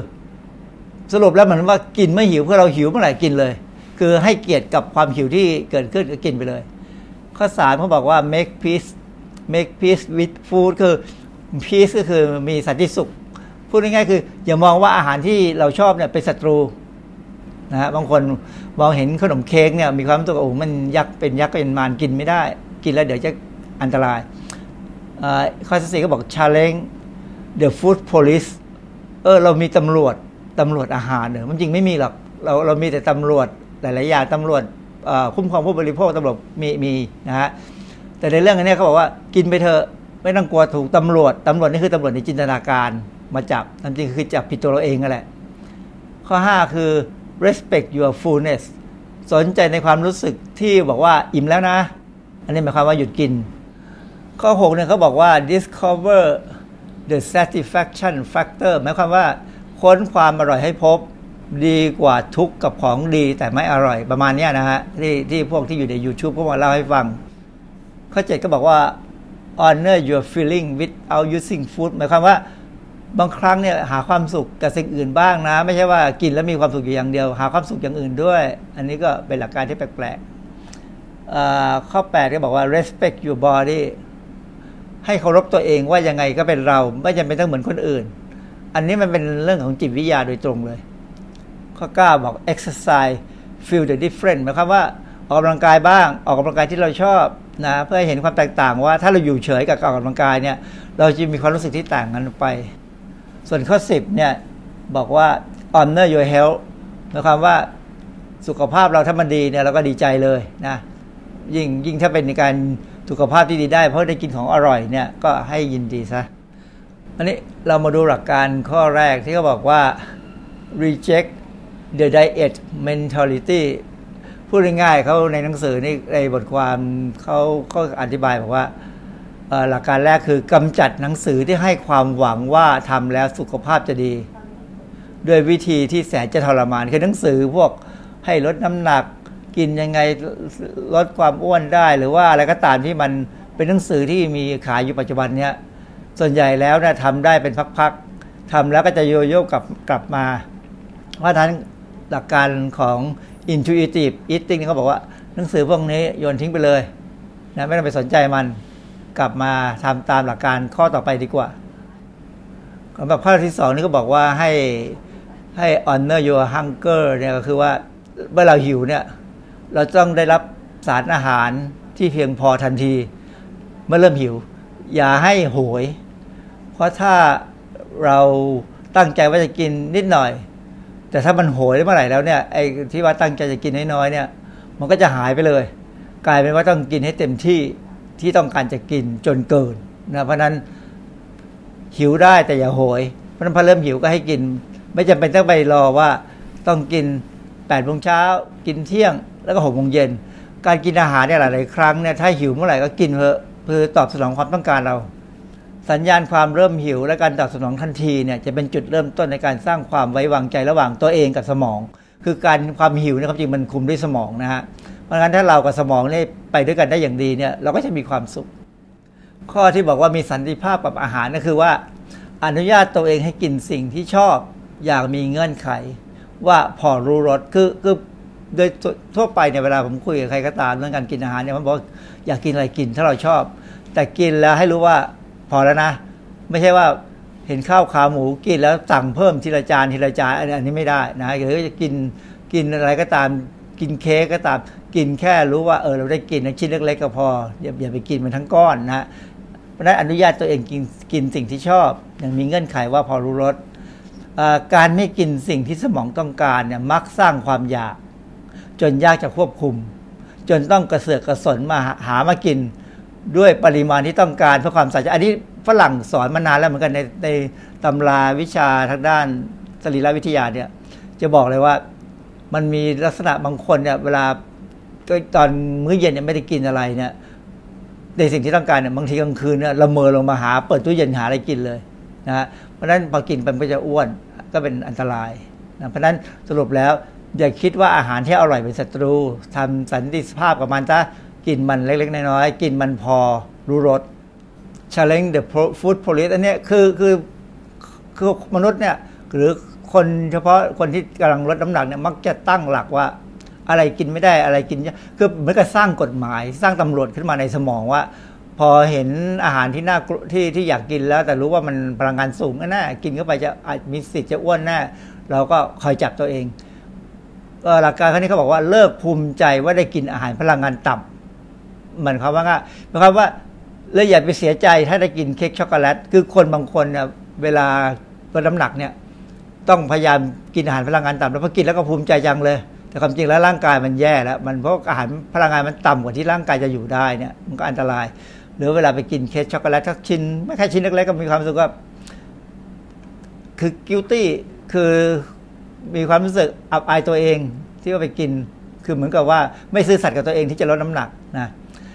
สรุปแล้วเหมือนว่ากินไม่หิวเพื่อเราหิวเมื่อไหร่กินเลย คือให้เกียรติกับความหิวที่เกิดขึ้นก็กินไปเลย ข้อสามเขาบอกว่า make peace make peace with food คือ peace ก็คือมีสันติสุข พูดง่ายๆคือ อย่ามองว่าอาหารที่เราชอบเนี่ยเป็นศัตรูนะฮะบางคนมองเห็นขนมเค้กเนี่ยมีความรู้สึกโอ้มันยักษ์เป็นยักษ์เป็นมารกินไม่ได้ กินแล้วเดี๋ยวจะอันตราย ข้อสี่ก็บอก challenge the food police เออเรามีตำรวจตำรวจอาหารเนี่ยมันจริงไม่มีหรอกเราเรามีแต่ตำรวจหลาย ๆ อย่างตำรวจคุ้มครองผู้บริโภคตำรวจมีมีนะฮะแต่ในเรื่องนี้เขาบอกว่ากินไปเถอะไม่ต้องกลัวถูกตำรวจตำรวจนี่คือตำรวจในจินตนาการมาจับจริงคือจับผิดตัวเราเองนั่นแหละ ข้อ 5 คือ respect your fullness สนใจในความรู้สึกที่บอกว่าอิ่มแล้วนะ อันนี้หมายความว่าหยุดกิน ข้อ 6 เนี่ยเขาบอกว่า discover the satisfaction factor หมายความว่า ค้นความอร่อยให้พบดีกว่าทุกกับของดีแต่ไม่อร่อยประมาณนี้นะฮะ ที่ที่พวกที่อยู่ใน YouTube พวกมาเล่าให้ฟัง ข้อ 7 ก็บอกว่า honor your feeling without using food หมายความว่าบางครั้งเนี่ยหาความสุขกับสิ่งอื่นบ้างนะ ไม่ใช่ว่ากินแล้วมีความสุขอยู่อย่างเดียว หาความสุขอย่างอื่นด้วย อันนี้ก็เป็นหลักการที่แปลกๆข้อ 8 ก็บอกว่า respect your body ให้เคารพตัวเองว่ายังไงก็เป็นเราไม่จำเป็นต้องเหมือนคนอื่น อันนี้มันเป็นเรื่องของจิตวิทยาโดยตรงเลย ข้อ 9 บอก exercise feel the difference หมายความว่าออกกำลังกายบ้าง ออกกำลังกายที่เราชอบนะเพื่อให้เห็นความแตกต่างว่าถ้าเราอยู่เฉยกับการออกกำลังกายเนี่ย เราจะมีความรู้สึกที่ต่างกันไป ส่วนข้อ 10เนี่ยบอกว่า honor your health หมายความว่าสุขภาพเราถ้ามันดีเนี่ยเราก็ดีใจเลยนะยิ่งยิ่งถ้าเป็นในการ สุขภาพที่ดีได้ เพราะได้กินของอร่อยเนี่ยก็ให้ยินดีซะอันนี้เรามาดูหลักการข้อแรกที่เขาบอกว่า reject the diet mentality พูดง่ายๆเขาในหนังสือนี่ในบทความเขาเขาอธิบายบอกว่าหลักการแรกคือกำจัดหนังสือที่ให้ความหวังว่าทำแล้วสุขภาพจะดี ด้วยวิธีที่แสนจะทรมานคือหนังสือพวกให้ลดน้ำหนัก กินยังไงลดความอ้วนได้ หรือว่าอะไรก็ตามที่มันเป็นหนังสือที่มีขายอยู่ปัจจุบันเนี้ยส่วนใหญ่แล้วเนี่ยทำได้เป็นพักๆทำแล้วก็จะโยโย่กลับกลับมาเพราะฉะนั้นหลักการของ intuitive eating เขาบอกว่าหนังสือพวกนี้โยนทิ้งไปเลยนะไม่ต้องไปสนใจมันกลับมาทำตามหลักการข้อต่อไปดีกว่าสำหรับข้อที่สองนี่ก็บอกว่าให้ให้ honor your hunger เนี่ยก็คือว่าเมื่อเราหิวเนี่ย เราต้องได้รับสารอาหารที่เพียงพอทันที เมื่อเริ่มหิว อย่าให้โหย เพราะถ้าเราตั้งใจว่าจะกินนิดหน่อย แต่ถ้ามันโหยเมื่อไหร่แล้วเนี่ยไอ้ที่ว่าตั้งใจจะกินน้อยๆเนี่ย มันก็จะหายไปเลย กลายเป็นว่าต้องกินให้เต็มที่ที่ต้องการจะกินจนเกินนะเพราะนั้นหิวได้แต่อย่าโหย เพราะนั้นพอเริ่มหิวก็ให้กิน ไม่จำเป็นต้องไปรอว่าต้องกิน8ปดโมงเช้ากินเที่ยง แล้วก็หกโมงเย็น การกินอาหารเนี่ยหลาย ๆ ครั้งเนี่ยถ้าหิวเมื่อไหร่ก็กินเถอเพื่อตอบสนองความต้องการเรา สัญญาณความเริ่มหิว และการตอบสนองทันทีเนี่ยจะเป็นจุดเริ่มต้นในการสร้างความไว้วางใจระหว่างตัวเองกับสมอง คือการความหิวเนี่ยจริงมันคุมด้วยสมองนะฮะเพราะงั้นถ้าเรากับสมองเนี่ยไปด้วยกันได้อย่างดีเนี่ยเราก็จะมีความสุข ข้อที่บอกว่ามีสันติภาพกับอาหารก็คือว่าอนุญาตตัวเองให้กินสิ่งที่ชอบอย่างมีเงื่อนไข ว่าพอรู้รสคือคือ โดยทั่วไปเนี่ยเวลาผมคุยกับใครก็ตามเรื่องการกินอาหารเนี่ยมันบอกอยากกินอะไรกินถ้าเราชอบ แต่กินแล้วให้รู้ว่าพอแล้วนะ ไม่ใช่ว่าเห็นข้าวขาหมูกินแล้วสั่งเพิ่มทีละจานทีละจานอันนี้ไม่ได้นะหรือจะกินกินอะไรก็ตามกินเค้กก็ตามกินแค่รู้ว่าเออเราได้กินชิ้นเล็กๆก็พออย่าอย่าไปกินมันทั้งก้อนนะเพราะนั้นอนุญาตตัวเองกินกินสิ่งที่ชอบอย่างมีเงื่อนไขว่าพอรู้รสการไม่กินสิ่งที่สมองต้องการเนี่ยมักสร้างความอยาก จนยากจะควบคุม จนต้องกระเสือกกระสนมาหามากิน ด้วยปริมาณที่ต้องการเพื่อความส่ใจอันนี้ฝรั่งสอนมานานแล้วเหมือนกันในในตำราวิชาทางด้านสรีรวิทยาเนี่ย จะบอกเลยว่ามันมีลักษณะบางคนเนี่ย เวลาตอนมื้อเย็นเนี่ยไม่ได้กินอะไรเนี่ยในสิ่งที่ต้องการเนี่ยบางทีกลางคืนเนี่ยละเมอลงมาหา เปิดตู้เย็นหาอะไรกินเลยนะฮะเพราะฉะนั้นพอกินไปมันก็จะอ้วนก็เป็นอันตรายนะเพราะฉะนั้นสรุปแล้ว อย่าคิดว่าอาหารที่อร่อยเป็นศัตรูทำสันติภาพกับมันซะกินมันเล็ก ๆ น้อยๆกินมันพอรู้รส challenge the food police อันนี้คือคือคือมนุษย์เนี่ยหรือคนเฉพาะคนที่กำลังลดน้ำหนักเนี่ยมักจะตั้งหลักว่าอะไรกินไม่ได้อะไรกินคือเหมือนกับสร้างกฎหมาย สร้างตำรวจขึ้นมาในสมองว่า พอเห็นอาหารที่น่าที่ที่อยากกินแล้ว แต่รู้ว่ามันพลังงานสูงแน่กินเข้าไปจะอาจมีสิทธิ์จะอ้วนแน่เราก็คอยจับตัวเอง หลักการครั้นี้เขาบอกว่าเลิกภูมิใจว่าได้กินอาหารพลังงานต่ำมันเขาว่าหมายความว่าเลยอย่าไปเสียใจถ้าได้กินเค้กช็อกโกแลตคือคนบางคนเนี่ยเวลาลดน้ำหนักเนี่ย ต้องพยายามกินอาหารพลังงานต่ำแล้วพอกินแล้วก็ภูมิใจจังเลย แต่ความจริงแล้วร่างกายมันแย่แล้ว มันเพราะอาหารพลังงานมันต่ำกว่าที่ร่างกายจะอยู่ได้เนี่ย มันก็อันตราย หรือเวลาไปกินเค้กช็อกโกแลตสักชิ้นไม่แค่ชิ้นเล็กๆก็มีความรู้สึกว่าคือ guilty คือ มีความรู้สึกอับอายตัวเองที่ว่าไปกิน คือเหมือนกับว่าไม่ซื่อสัตย์กับตัวเองที่จะลดน้ำหนักนะ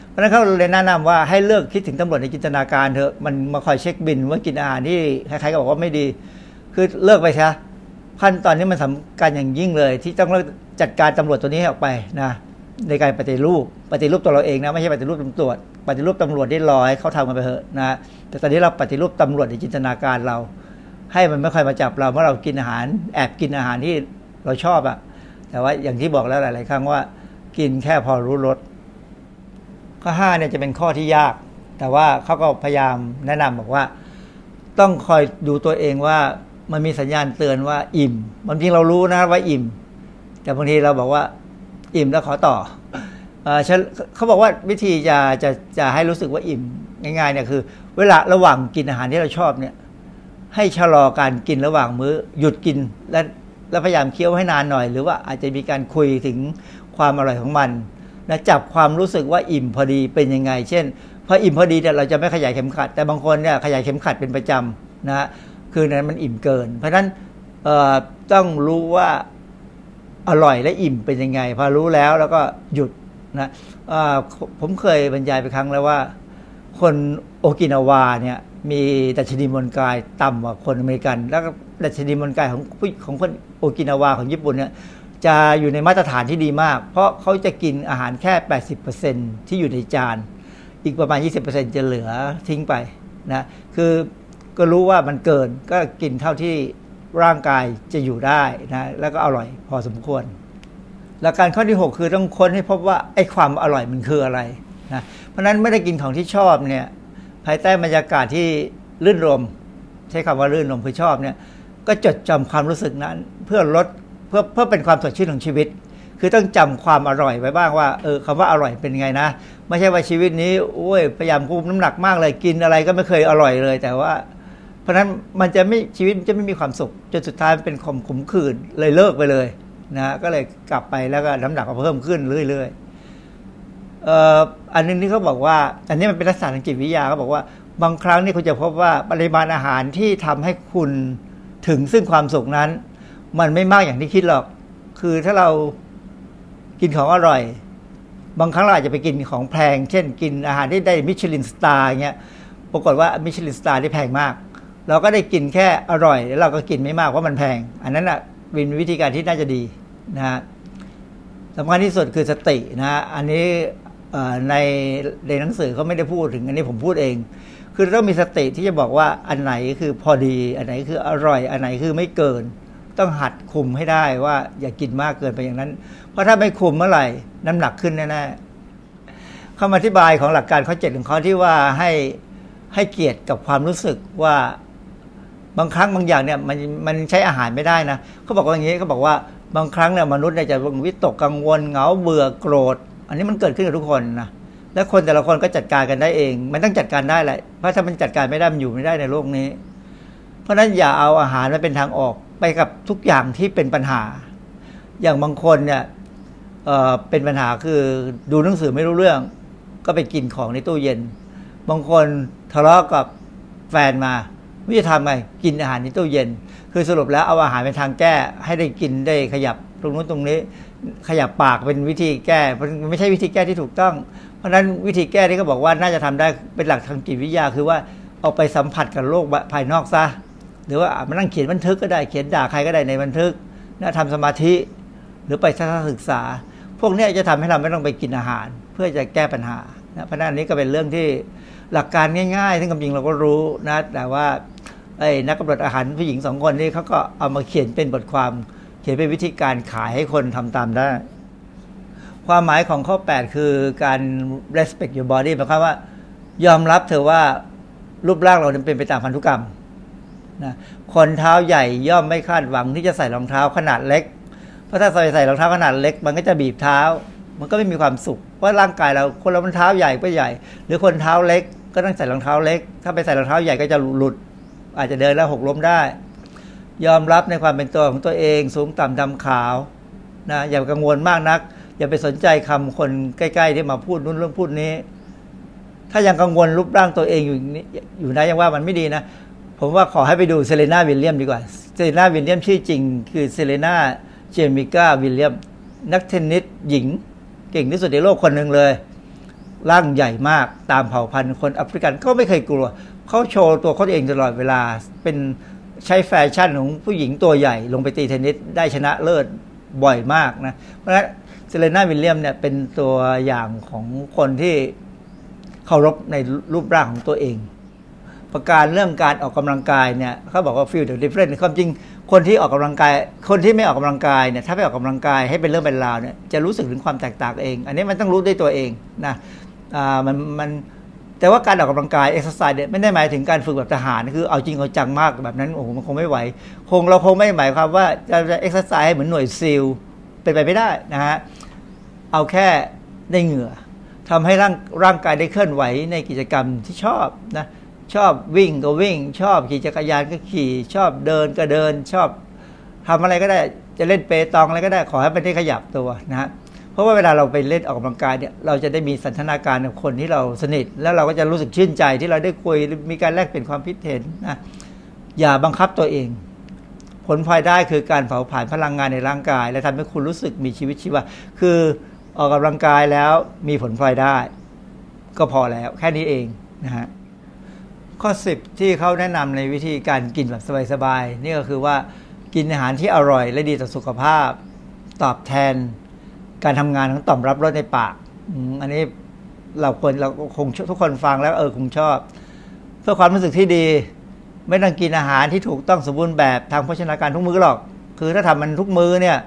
เพราะนั้นเขาเลยแนะนำว่าให้เลิกคิดถึงตำรวจในจินตนาการเถอะมันมาคอยเช็คบิลว่ากินอาหารที่ใครๆก็บอกว่าไม่ดี คือเลิกไปใช่ขั้นตอนนี้มันสำคัญอย่างยิ่งเลย ที่ต้องจัดการตำรวจตัวนี้ออกไปนะในการปฏิรูปปฏิรูปตัวเราเองนะไม่ใช่ปฏิรูปตำรวจปฏิรูปตำรวจได้รอให้เขาทำกันไปเถอะนะแต่ตอนนี้เราปฏิรูปตำรวจในจินตนาการเรา ให้มันไม่ค่อยมาจับเราเมื่อเรากินอาหาร แอบกินอาหารที่เราชอบอะแต่ว่าอย่างที่บอกแล้วหลาย ๆ ครั้งว่า กินแค่พอรู้รสข้อห้าเนี่ยจะเป็นข้อที่ยาก แต่ว่าเขาก็พยายามแนะนำบอกว่า ต้องคอยดูตัวเองว่ามันมีสัญญาณเตือนว่าอิ่มบางทีเรารู้นะว่าอิ่ม แต่บางทีเราบอกว่า อิ่มแล้วขอต่อเขาบอกว่าวิธีจะจะจะให้รู้สึกว่าอิ่มง่ายๆเนี่ยคือ เวลาระหว่างกินอาหารที่เราชอบเนี่ย ให้ชะลอการกินระหว่างมื้อหยุดกินและแล้วพยายามเคี้ยวให้นานหน่อย หรือว่าอาจจะมีการคุยถึงความอร่อยของมันนะจับความรู้สึกว่าอิ่มพอดีเป็นยังไง เช่นพออิ่มพอดีเนี่ยเราจะไม่ขยายเข็มขัด แต่บางคนเนี่ยขยายเข็มขัดเป็นประจำนะคือนั้นมันอิ่มเกิน เพราะฉะนั้นต้องรู้ว่าอร่อยและอิ่มเป็นยังไง พอรู้แล้วแล้วก็หยุดนะผมเคยบรรยายไปครั้งแล้วว่า คน โอกินาวาเนี่ยมีดัชนีมวลกายต่ำกว่าคนอเมริกัน แล้วดัชนีมวลกายของของคนโอกินาวาของญี่ปุ่นเนี่ยจะอยู่ในมาตรฐานที่ดีมาก เพราะเขาจะกินอาหารแค่ 80%ที่อยู่ในจาน อีกประมาณ 20%จะเหลือทิ้งไปนะคือก็รู้ว่ามันเกินก็กินเท่าที่ร่างกายจะอยู่ได้นะแล้วก็อร่อยพอสมควร หลักการข้อที่ 6 คือต้องค้นให้พบว่าไอ้ความอร่อยมันคืออะไรนะเพราะนั้นไม่ได้กินของที่ชอบเนี่ย ภายใต้บรรยากาศที่ลื่นรม ใช้คำว่าลื่นรมคือชอบเนี่ยก็จดจำความรู้สึกนั้น เพื่อลดเพื่อเพื่อเป็นความสดชื่นของชีวิต คือต้องจำความอร่อยไว้บ้างว่าเออคำว่าอร่อยเป็นไงนะ ไม่ใช่ว่าชีวิตนี้โอ้ยพยายามคุมน้ำหนักมากเลยกินอะไรก็ไม่เคยอร่อยเลย แต่ว่า เพราะฉะนั้นมันจะไม่ชีวิตจะไม่มีความสุขจนสุดท้ายเป็นขมขมขื่นเลยเลิกไปเลยนะก็เลยกลับไปแล้วก็น้ำหนักก็เพิ่มขึ้นเรื่อยๆ อันนึงที่เขาบอกว่า อันนี้มันเป็นลักษณะทางจิตวิทยาเขาบอกว่าบางครั้งนี่คุณจะพบว่าปริมาณอาหารที่ทำให้คุณถึงซึ่งความสุขนั้น มันไม่มากอย่างที่คิดหรอก คือถ้าเรากินของอร่อย บางครั้งเราอาจจะไปกินของแพง เช่น กินอาหารที่ได้มิชลินสตาร์เงี้ยปรากฏว่ามิชลินสตาร์ที่แพงมาก เราก็ได้กินแค่อร่อย แล้วเราก็กินไม่มากเพราะมันแพง อันนั้นอะเป็นวิธีการที่น่าจะดีนะฮะสำคัญที่สุดคือสตินะ อันนี้ ในในหนังสือเขาไม่ได้พูดถึงอันนี้ผมพูดเอง คือต้องมีสติที่จะบอกว่าอันไหนคือพอดี อันไหนคืออร่อย อันไหนคือไม่เกิน ต้องหัดคุมให้ได้ว่าอย่ากินมากเกินไปอย่างนั้น เพราะถ้าไม่คุมเมื่อไหร่น้ำหนักขึ้นแน่ๆคำอธิบายของหลักการข้อเจ็ดของเขาที่ว่าให้ให้เกียรติกับความรู้สึกว่าบางครั้งบางอย่างเนี่ยมันมันใช้อาหารไม่ได้นะเขาบอกว่าอย่างนี้เขาบอกว่าบางครั้งเนี่ยมนุษย์เนี่ยจะวิตกกังวลเหงาเบื่อโกรธ อันนี้มันเกิดขึ้นกับทุกคนนะและคนแต่ละคนก็จัดการกันได้เอง มันต้องจัดการได้แหละเพราะถ้ามันจัดการไม่ได้มันอยู่ไม่ได้ในโลกนี้ เพราะฉะนั้นอย่าเอาอาหารมาเป็นทางออกไปกับทุกอย่างที่เป็นปัญหา อย่างบางคนเนี่ยเเป็นปัญหาคือดูหนังสือไม่รู้เรื่อง ก็ไปกินของในตู้เย็น บางคนทะเลาะกับแฟนมาวิธีทำไงกินอาหารในตู้เย็น คือสรุปแล้วเอาอาหารเป็นทางแก้ให้ได้กินได้ขยับตรงนู้นตรงนี้ ขยับปากเป็นวิธีแก้มันไม่ใช่วิธีแก้ที่ถูกต้อง เพราะฉะนั้นวิธีแก้ที่เขาบอกว่าน่าจะทำได้เป็นหลักทางจิตวิทยา คือว่าเอาไปสัมผัสกับโลกภายนอกซะหรือว่ามานั่งเขียนบันทึกก็ได้เขียนด่าใครก็ได้ในบันทึกนะทำสมาธิ หรือไปทัศนศึกษา พวกนี้จะทำให้เราไม่ต้องไปกินอาหาร เพื่อจะแก้ปัญหานะเพราะนั้นนี้ก็เป็นเรื่องที่หลักการง่ายๆซึ่งความจริงเราก็รู้นะแต่ว่าไอ้นักกำหนดอาหารผู้หญิงสองคนนี่เขาก็เอามาเขียนเป็นบทความเขียนเป็นวิธีการขายให้คนทำตามได้ ความหมายของข้อ 8 คือการ respect your body หมายความว่า ยอมรับเธอว่ารูปร่างเราเป็นไปตามพันธุกรรมนะคนเท้าใหญ่ย่อมไม่คาดหวังที่จะใส่รองเท้าขนาดเล็ก เพราะถ้าใส่ใส่รองเท้าขนาดเล็ก มันก็จะบีบเท้า มันก็ไม่มีความสุข เพราะร่างกายเราคนเรามันเท้าใหญ่ก็ใหญ่ หรือคนเท้าเล็ก ก็ต้องใส่รองเท้าเล็ก ถ้าไปใส่รองเท้าใหญ่ก็จะหลุด อาจจะเดินแล้วหกล้มได้ ยอมรับในความเป็นตัวของตัวเอง สูงต่ำดำขาวนะอย่ากังวลมากนัก อย่าไปสนใจคำคนใกล้ๆที่มาพูดนู้นเรื่องพูดนี้ ถ้ายังกังวลรูปร่างตัวเองอยู่อยู่นะยังว่ามันไม่ดีนะ ผมว่าขอให้ไปดูเซเรนาวิลเลียมดีกว่าเซเรนาวิลเลียมชื่อจริง คือเซเรนาเจมิก้าวิลเลียมนักเทนนิสหญิง เก่งที่สุดในโลกคนหนึ่งเลยร่างใหญ่มากตามเผ่าพันธุ์คนแอฟริกันก็ไม่เคยกลัว เขาโชว์ตัวเขาเองตลอดเวลาเป็น ใช้แฟชั่นของผู้หญิงตัวใหญ่ ลงไปตีเทนนิสได้ชนะเลิศบ่อยมากนะ เพราะฉะนั้นเซเรน่าวิลเลียมเนี่ยเป็นตัวอย่างของคนที่เคารพในรูปร่างของตัวเอง ประการเรื่องการออกกำลังกายเนี่ยเขาบอกว่า feel the difference ความจริงคนที่ออกกำลังกาย คนที่ไม่ออกกำลังกายเนี่ยถ้าไม่ออกกำลังกายให้เป็นเรื่องเป็นราวเนี่ยจะรู้สึกถึงความแตกต่างเอง อันนี้มันต้องรู้ด้วยตัวเองนะอ่ามันมัน แต่ว่าการออกกำลังกายเอ็กซ์ไซส์เนี่ยไม่ได้หมายถึงการฝึกแบบทหารคือเอาจริงเอาจังมากแบบนั้นโอ้โหมันคงไม่ไหว คงเราคงไม่หมายความว่าจะเอ็กซ์ไซส์ให้เหมือนหน่วยซีลเป็นไปไม่ได้นะฮะเอาแค่ได้เหงื่อทำให้ร่างร่างกายได้เคลื่อนไหวในกิจกรรมที่ชอบนะชอบวิ่งก็วิ่ง ชอบขี่จักรยานก็ขี่ ชอบเดินก็เดิน ชอบทำอะไรก็ได้จะเล่นเปตองอะไรก็ได้ขอให้มันได้ขยับตัวนะฮะ เพราะว่าเวลาเราไปเล่นออกกำลังกายเนี่ยเราจะได้มีสันทนาการกับคนที่เราสนิท แล้วเราก็จะรู้สึกชื่นใจที่เราได้คุยมีการแลกเปลี่ยนความคิดเห็นนะอย่าบังคับตัวเอง ผลพลอยได้คือการเผาผลาญพลังงานในร่างกาย และทำให้คุณรู้สึกมีชีวิตชีวาคือออกกำลังกายแล้วมีผลพลอยได้ ก็พอแล้วแค่นี้เองนะฮะข้อ 10 ที่เขาแนะนำในวิธีการกินแบบสบายๆนี่ก็คือว่ากินอาหารที่อร่อยและดีต่อสุขภาพ ตอบแทน การทำงานของต่อมรับรสในปากอันนี้เราควรเราคงทุกคนฟังแล้วเออคงชอบ เพื่อความรู้สึกที่ดี ไม่ต้องกินอาหารที่ถูกต้องสมบูรณ์แบบทางโภชนาการทุกมื้อหรอก คือถ้าทำมันทุกมื้อเนี่ย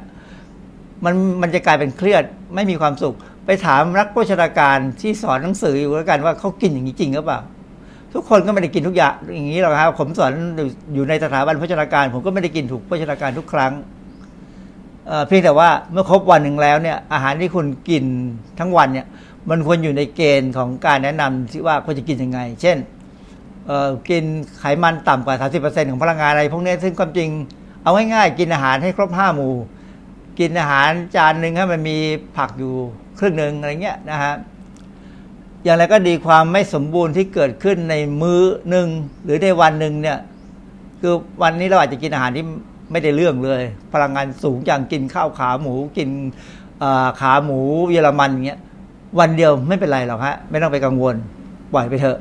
มันมันจะกลายเป็นเครียดไม่มีความสุข ไปถามนักโภชนาการที่สอนหนังสืออยู่แล้วกันว่าเขากินอย่างนี้จริงหรือเปล่า ทุกคนก็ไม่ได้กินทุกอย่างอย่างนี้หรอกครับผมสอนอยู่ในสถาบันโภชนาการ ผมก็ไม่ได้กินถูกโภชนาการทุกครั้ง เพียงแต่ว่าเมื่อครบวันหนึ่งแล้วเนี่ยอาหารที่คุณกินทั้งวันเนี่ยมันควรอยู่ในเกณฑ์ของการแนะนำที่ว่าควรจะกินยังไง เช่นกินไขมันต่ำกว่า 30%ของพลังงานอะไร พวกนี้ซึ่งความจริงเอาง่ายๆกินอาหารให้ครบห้าหมู่ กินอาหารจานหนึ่งให้มันมีผักอยู่ครึ่งหนึ่งอะไรเงี้ยนะฮะอย่างไรก็ดีความไม่สมบูรณ์ที่เกิดขึ้นในมื้อหนึ่งหรือในวันหนึ่งเนี่ยคือวันนี้เราอาจจะกินอาหารที่ ไม่ได้เรื่องเลย พลังงานสูงอย่างกินข้าวขาหมูกินขาหมูเยอรมันเงี้ยวันเดียวไม่เป็นไรหรอกฮะ ไม่ต้องไปกังวล ปล่อยไปเถอะ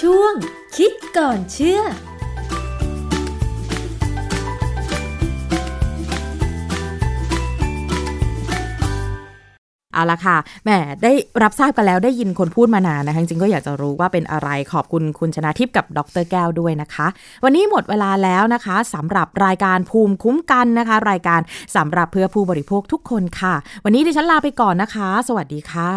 ช่วงคิดก่อนเชื่อ เอาละค่ะแหมได้รับทราบกันแล้วได้ยินคนพูดมานานนะคะจริงๆก็อยากจะรู้ว่าเป็นอะไรขอบคุณคุณชนะทิพย์กับดรแก้วด้วยนะคะ วันนี้หมดเวลาแล้วนะคะสำหรับรายการภูมิคุ้มกันนะคะ รายการสำหรับเพื่อผู้บริโภคทุกคนค่ะ วันนี้ดิฉันลาไปก่อนนะคะ สวัสดีค่ะ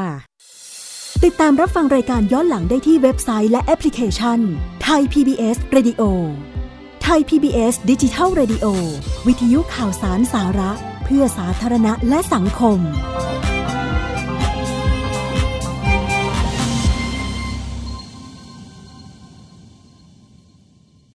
ติดตามรับฟังรายการย้อนหลังได้ที่เว็บไซต์และแอปพลิเคชันไทย PBS Radio ไทย PBS ดิจิทัล Radio วิทยุข่าวสารสาระ เพื่อสาธารณะและสังคม